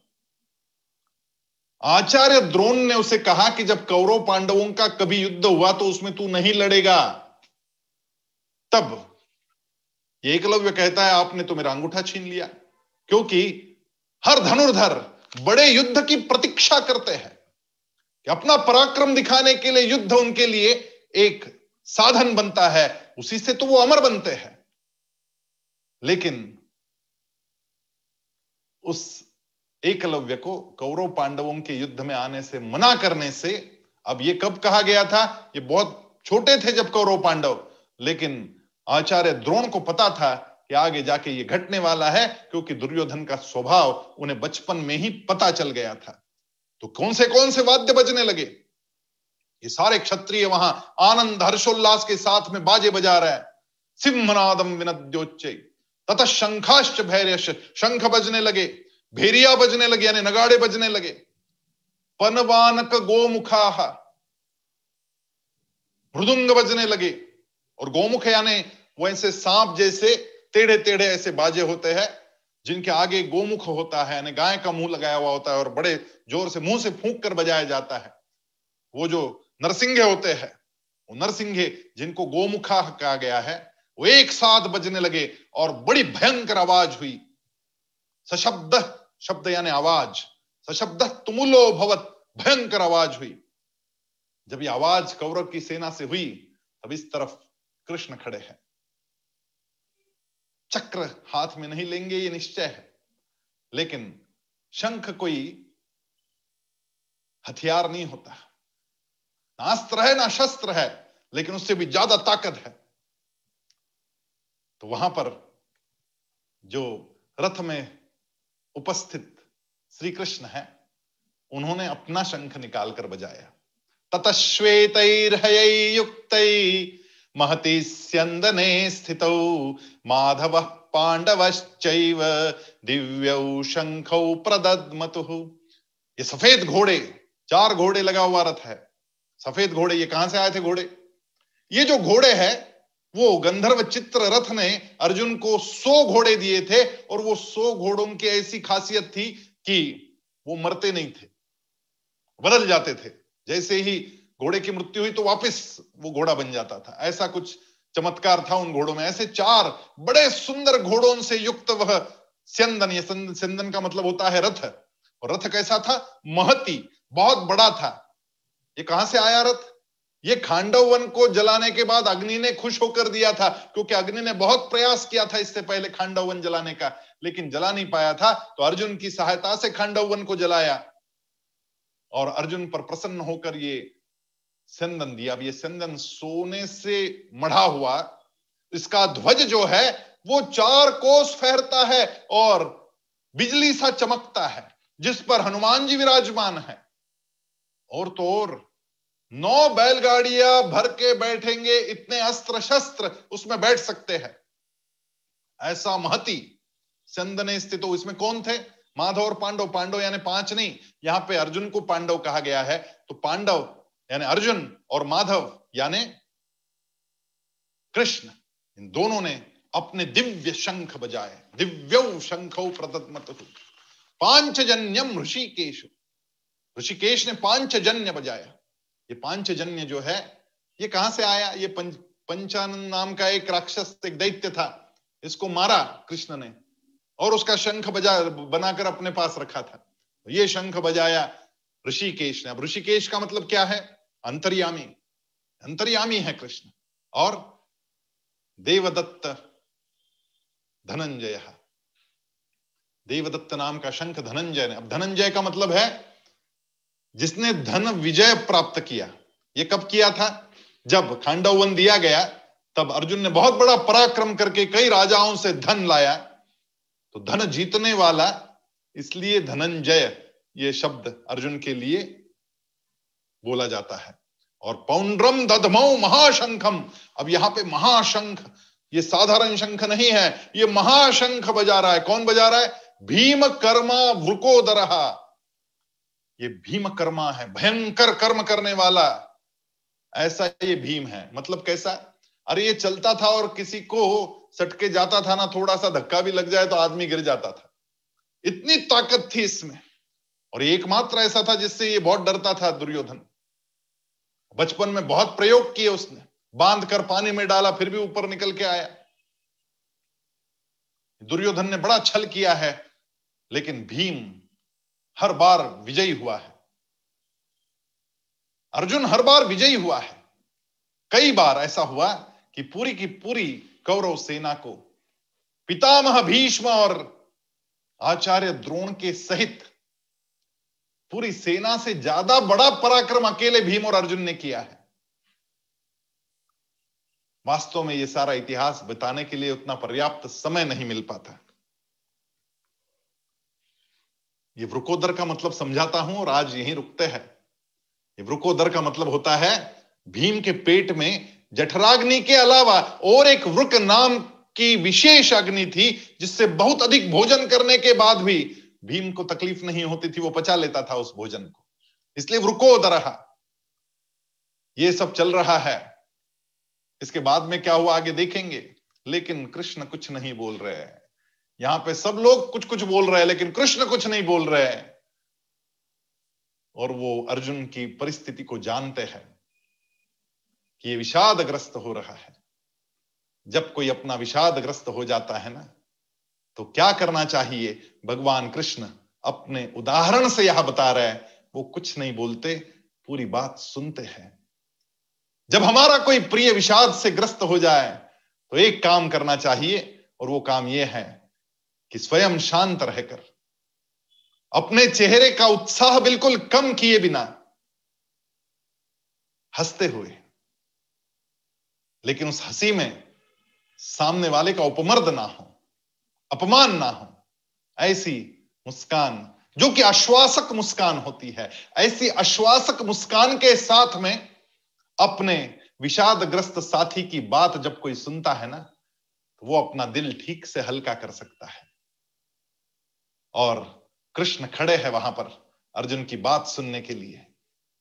आचार्य द्रोण ने उसे कहा कि जब कौरव पांडवों का कभी युद्ध हुआ तो उसमें तू नहीं लड़ेगा। तब एकलव्य कहता है, आपने तो मेरा अंगूठा छीन लिया। क्योंकि हर धनुर्धर बड़े युद्ध की प्रतीक्षा करते हैं कि अपना पराक्रम दिखाने के लिए युद्ध उनके लिए एक साधन बनता है, उसी से तो वो अमर बनते हैं। लेकिन उस एकलव्य को कौरव पांडवों के युद्ध में आने से, मना करने से, अब ये कब कहा गया था? ये बहुत छोटे थे जब कौरव पांडव, लेकिन आचार्य द्रोण को पता था कि आगे जाके ये घटने वाला है, क्योंकि दुर्योधन का स्वभाव उन्हें बचपन में ही पता चल गया था। तो कौन से कौन से वाद्य बजने लगे? ये सारे क्षत्रिय वहाँ आनंद हर्षोल्लास के साथ में बाजे बजा रहे सिंहनादम विनद्योच्चय तथा शंखाश्च भैर्य शंख बजने लगे, भेरिया बजने लगे, यानी नगाड़े बजने लगे। पनवानक गोमुखा मृदुंग बजने लगे, और गोमुख यानी वो ऐसे सांप जैसे टेढ़े टेढ़े ऐसे बाजे होते हैं, जिनके आगे गोमुख होता है, यानी गाय का मुँह लगाया हुआ होता है और बड़े ज़ोर से मुँह से फूंक कर बजाया जाता है। वो जो नरसिंह होते हैं, वो नरसिंहे जिनको गोमुखा कहा गया है, वो एक साथ बजने लगे और बड़ी भयंकर आवाज़ हुई। सशब्द, शब्द यानी आवाज़, सशब्द तुमुलो भवत, भयंकर आवाज़ हुई। जब ये आवाज़ कौरव की सेना से हुई, तब इस तरफ़ कृष्ण खड़े हैं। चक्र हाथ में नहीं लेंगे, ये निश्चय है। लेकिन शंख कोई हथियार नहीं होता। ना अस्त्र है, ना शस्त्र है, लेकिन उससे भी ज़्यादा ताकत है। तो वहाँ पर जो रथ में उपस्थित श्री कृष्ण है, उन्होंने अपना शंख निकालकर बजाया। ततश्वेत युक्त महति स्यंदने स्थित। माधव पांडवश्चैव दिव्यौ शंखौ प्रदद्मतु। ये सफ़ेद घोड़े, चार घोड़े लगा हुआ रथ है। सफ़ेद घोड़े, ये कहाँ से आए थे घोड़े? ये जो घोड़े है, वो गंधर्व चित्र रथ ने अर्जुन को सौ घोड़े दिए थे और वो सौ घोड़ों की ऐसी खासियत थी कि वो मरते नहीं थे, बदल जाते थे। जैसे ही घोड़े की मृत्यु हुई तो वापस वो घोड़ा बन जाता था। ऐसा कुछ चमत्कार था उन घोड़ों में। ऐसे चार बड़े सुंदर घोड़ों से युक्त वह स्यंदन। ये स्यंदन का मतलब होता है रथ। और रथ कैसा था? महती, बहुत बड़ा था। ये कहाँ से आया रथ? ये खांडव वन को जलाने के बाद अग्नि ने खुश होकर दिया था, क्योंकि अग्नि ने बहुत प्रयास किया था इससे पहले खांडव वन जलाने का, लेकिन जला नहीं पाया था तो अर्जुन की सहायता से खांडव वन को जलाया। और अर्जुन पर प्रसन्न होकर ये संदन दिया। अब ये संदन सोने से मढ़ा हुआ, इसका ध्वज जो है, वो चार कोस फहरता है और बिजली सा चमकता है, जिस पर हनुमान जी विराजमान है। और तो और, नौ बैलगाड़िया भर के बैठेंगे, इतने अस्त्र शस्त्र उसमें बैठ सकते हैं। ऐसा महती संदने स्थित हो इसमें कौन थे? माधव और पांडव। पांडव यानी पाँच नहीं, यहाँ पे अर्जुन को पांडव कहा गया है। तो पांडव यानी अर्जुन और माधव, यानी कृष्ण, इन दोनों ने अपने दिव्य शंख बजाए। दिव्य शंख प्रदत्मत। पांचजन्यम ऋषिकेश। ऋषिकेश ने पांचजन्य बजाया। ये पांचजन्य जो है, ये कहाँ से आया? ये पंच पंचानंद नाम का एक राक्षस, एक दैत्य था। इसको मारा कृष्ण ने। और उसका शंख बजा, बनाकर अपने पास रखा था। ये शंख बजाया ऋषिकेश ने। अब ऋषिकेश का मतलब क्या है? अंतर्यामी अंतर्यामी है कृष्ण। और देवदत्त धनंजय देवदत्त नाम का शंख धनंजय ने। अब धनंजय का मतलब है जिसने धन विजय प्राप्त किया। ये कब किया था? जब खांडव वन दिया गया, तब अर्जुन ने बहुत बड़ा पराक्रम करके कई राजाओं से धन लाया। तो धन जीतने वाला इसलिए धनंजय, ये शब्द अर्जुन के लिए बोला जाता है। और पौंड्रम दधमो महाशंखम। अब यहाँ पे महाशंख, ये साधारण शंख नहीं है, ये महाशंख बजा रहा है। कौन बजा रहा है? भीम कर्मा भ्रुकोदरहा ये भीम कर्मा है, भयंकर कर्म करने वाला। ऐसा ये भीम है। मतलब कैसा? अरे ये चलता था और किसी को सटके जाता था ना थोड़ा सा धक्का भी लग जाए तो आदमी गिर जाता था। इतनी ताकत थी इसमें। और एकमात्र ऐसा था जिससे ये बहुत डरता था दुर्योधन। बचपन में बहुत प्रयोग किए उसने। बाँध कर पानी में डाला, फिर भी ऊपर निकल के आया। दुर्योधन ने बड़ा छल किया है, लेकिन भीम हर बार विजयी हुआ है। अर्जुन हर बार विजयी हुआ है। कई बार ऐसा हुआ कि पूरी की पूरी कौरव सेना को पितामह भीष्म और आचार्य द्रोण के सहित पूरी सेना से ज़्यादा बड़ा पराक्रम अकेले भीम और अर्जुन ने किया है। वास्तव में यह सारा इतिहास बताने के लिए उतना पर्याप्त समय नहीं मिल पाता। ये वृकोदर का मतलब समझाता हूँ और आज यहीं रुकते हैं। ये वृकोदर का मतलब होता है, भीम के पेट में जठराग्नि के अलावा और एक वृक नाम की विशेष अग्नि थी, जिससे बहुत अधिक भोजन करने के बाद भी भीम को तकलीफ़ नहीं होती थी, वो पचा लेता था उस भोजन को। इसलिए वृकोदर ये सब चल रहा है। इसके बाद में क्या हुआ, आगे देखेंगे। लेकिन कृष्ण कुछ नहीं बोल रहे हैं। यहाँ पे सब लोग कुछ कुछ बोल रहे हैं, लेकिन कृष्ण कुछ नहीं बोल रहे हैं। और वो अर्जुन की परिस्थिति को जानते हैं कि ये विषादग्रस्त हो रहा है। जब कोई अपना विषादग्रस्त हो जाता है ना तो क्या करना चाहिए? भगवान कृष्ण अपने उदाहरण से यह बता रहे हैं। वो कुछ नहीं बोलते, पूरी बात सुनते हैं। जब हमारा कोई प्रिय विषाद से ग्रस्त हो जाए तो एक काम करना चाहिए, और वो काम ये है कि स्वयं शांत रहकर, अपने चेहरे का उत्साह बिल्कुल कम किए बिना हँसते हुए, लेकिन उस हँसी में सामने वाले का उपमर्द ना हो। अपमान ना हो, ऐसी मुस्कान, जो कि आश्वासक मुस्कान होती है, ऐसी आश्वासक मुस्कान के साथ में अपने विषादग्रस्त साथी की बात जब कोई सुनता है ना तो वो अपना दिल ठीक से हल्का कर सकता है। और कृष्ण खड़े हैं वहाँ पर अर्जुन की बात सुनने के लिए।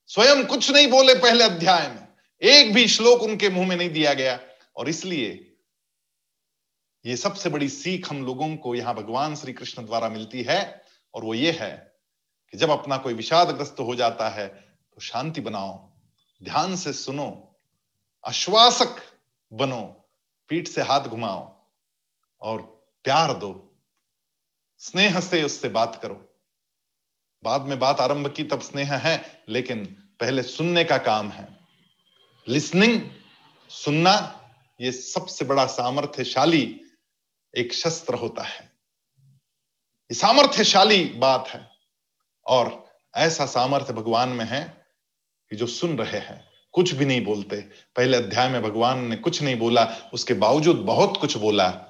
स्वयं कुछ नहीं बोले पहले अध्याय में, एक भी श्लोक उनके मुँह में नहीं दिया गया, और इसलिए ये सबसे बड़ी सीख हम लोगों को यहाँ भगवान श्री कृष्ण द्वारा मिलती है, और वो ये है कि जब अपना कोई विषादग्रस्त हो जाता है तो शांति बनाओ, ध्यान से सुनो, आश्वासक बनो, पीठ से हाथ घुमाओ, और प्यार दो, स्नेह से उससे बात करो। बाद में बात आरंभ की, तब स्नेह है, लेकिन पहले सुनने का काम है। लिसनिंग सुनना, ये सबसे बड़ा सामर्थ्यशाली एक शस्त्र होता है। सामर्थ्यशाली बात है और ऐसा सामर्थ्य भगवान में है कि जो सुन रहे हैं, कुछ भी नहीं बोलते। पहले अध्याय में भगवान ने कुछ नहीं बोला, उसके बावजूद बहुत कुछ बोला।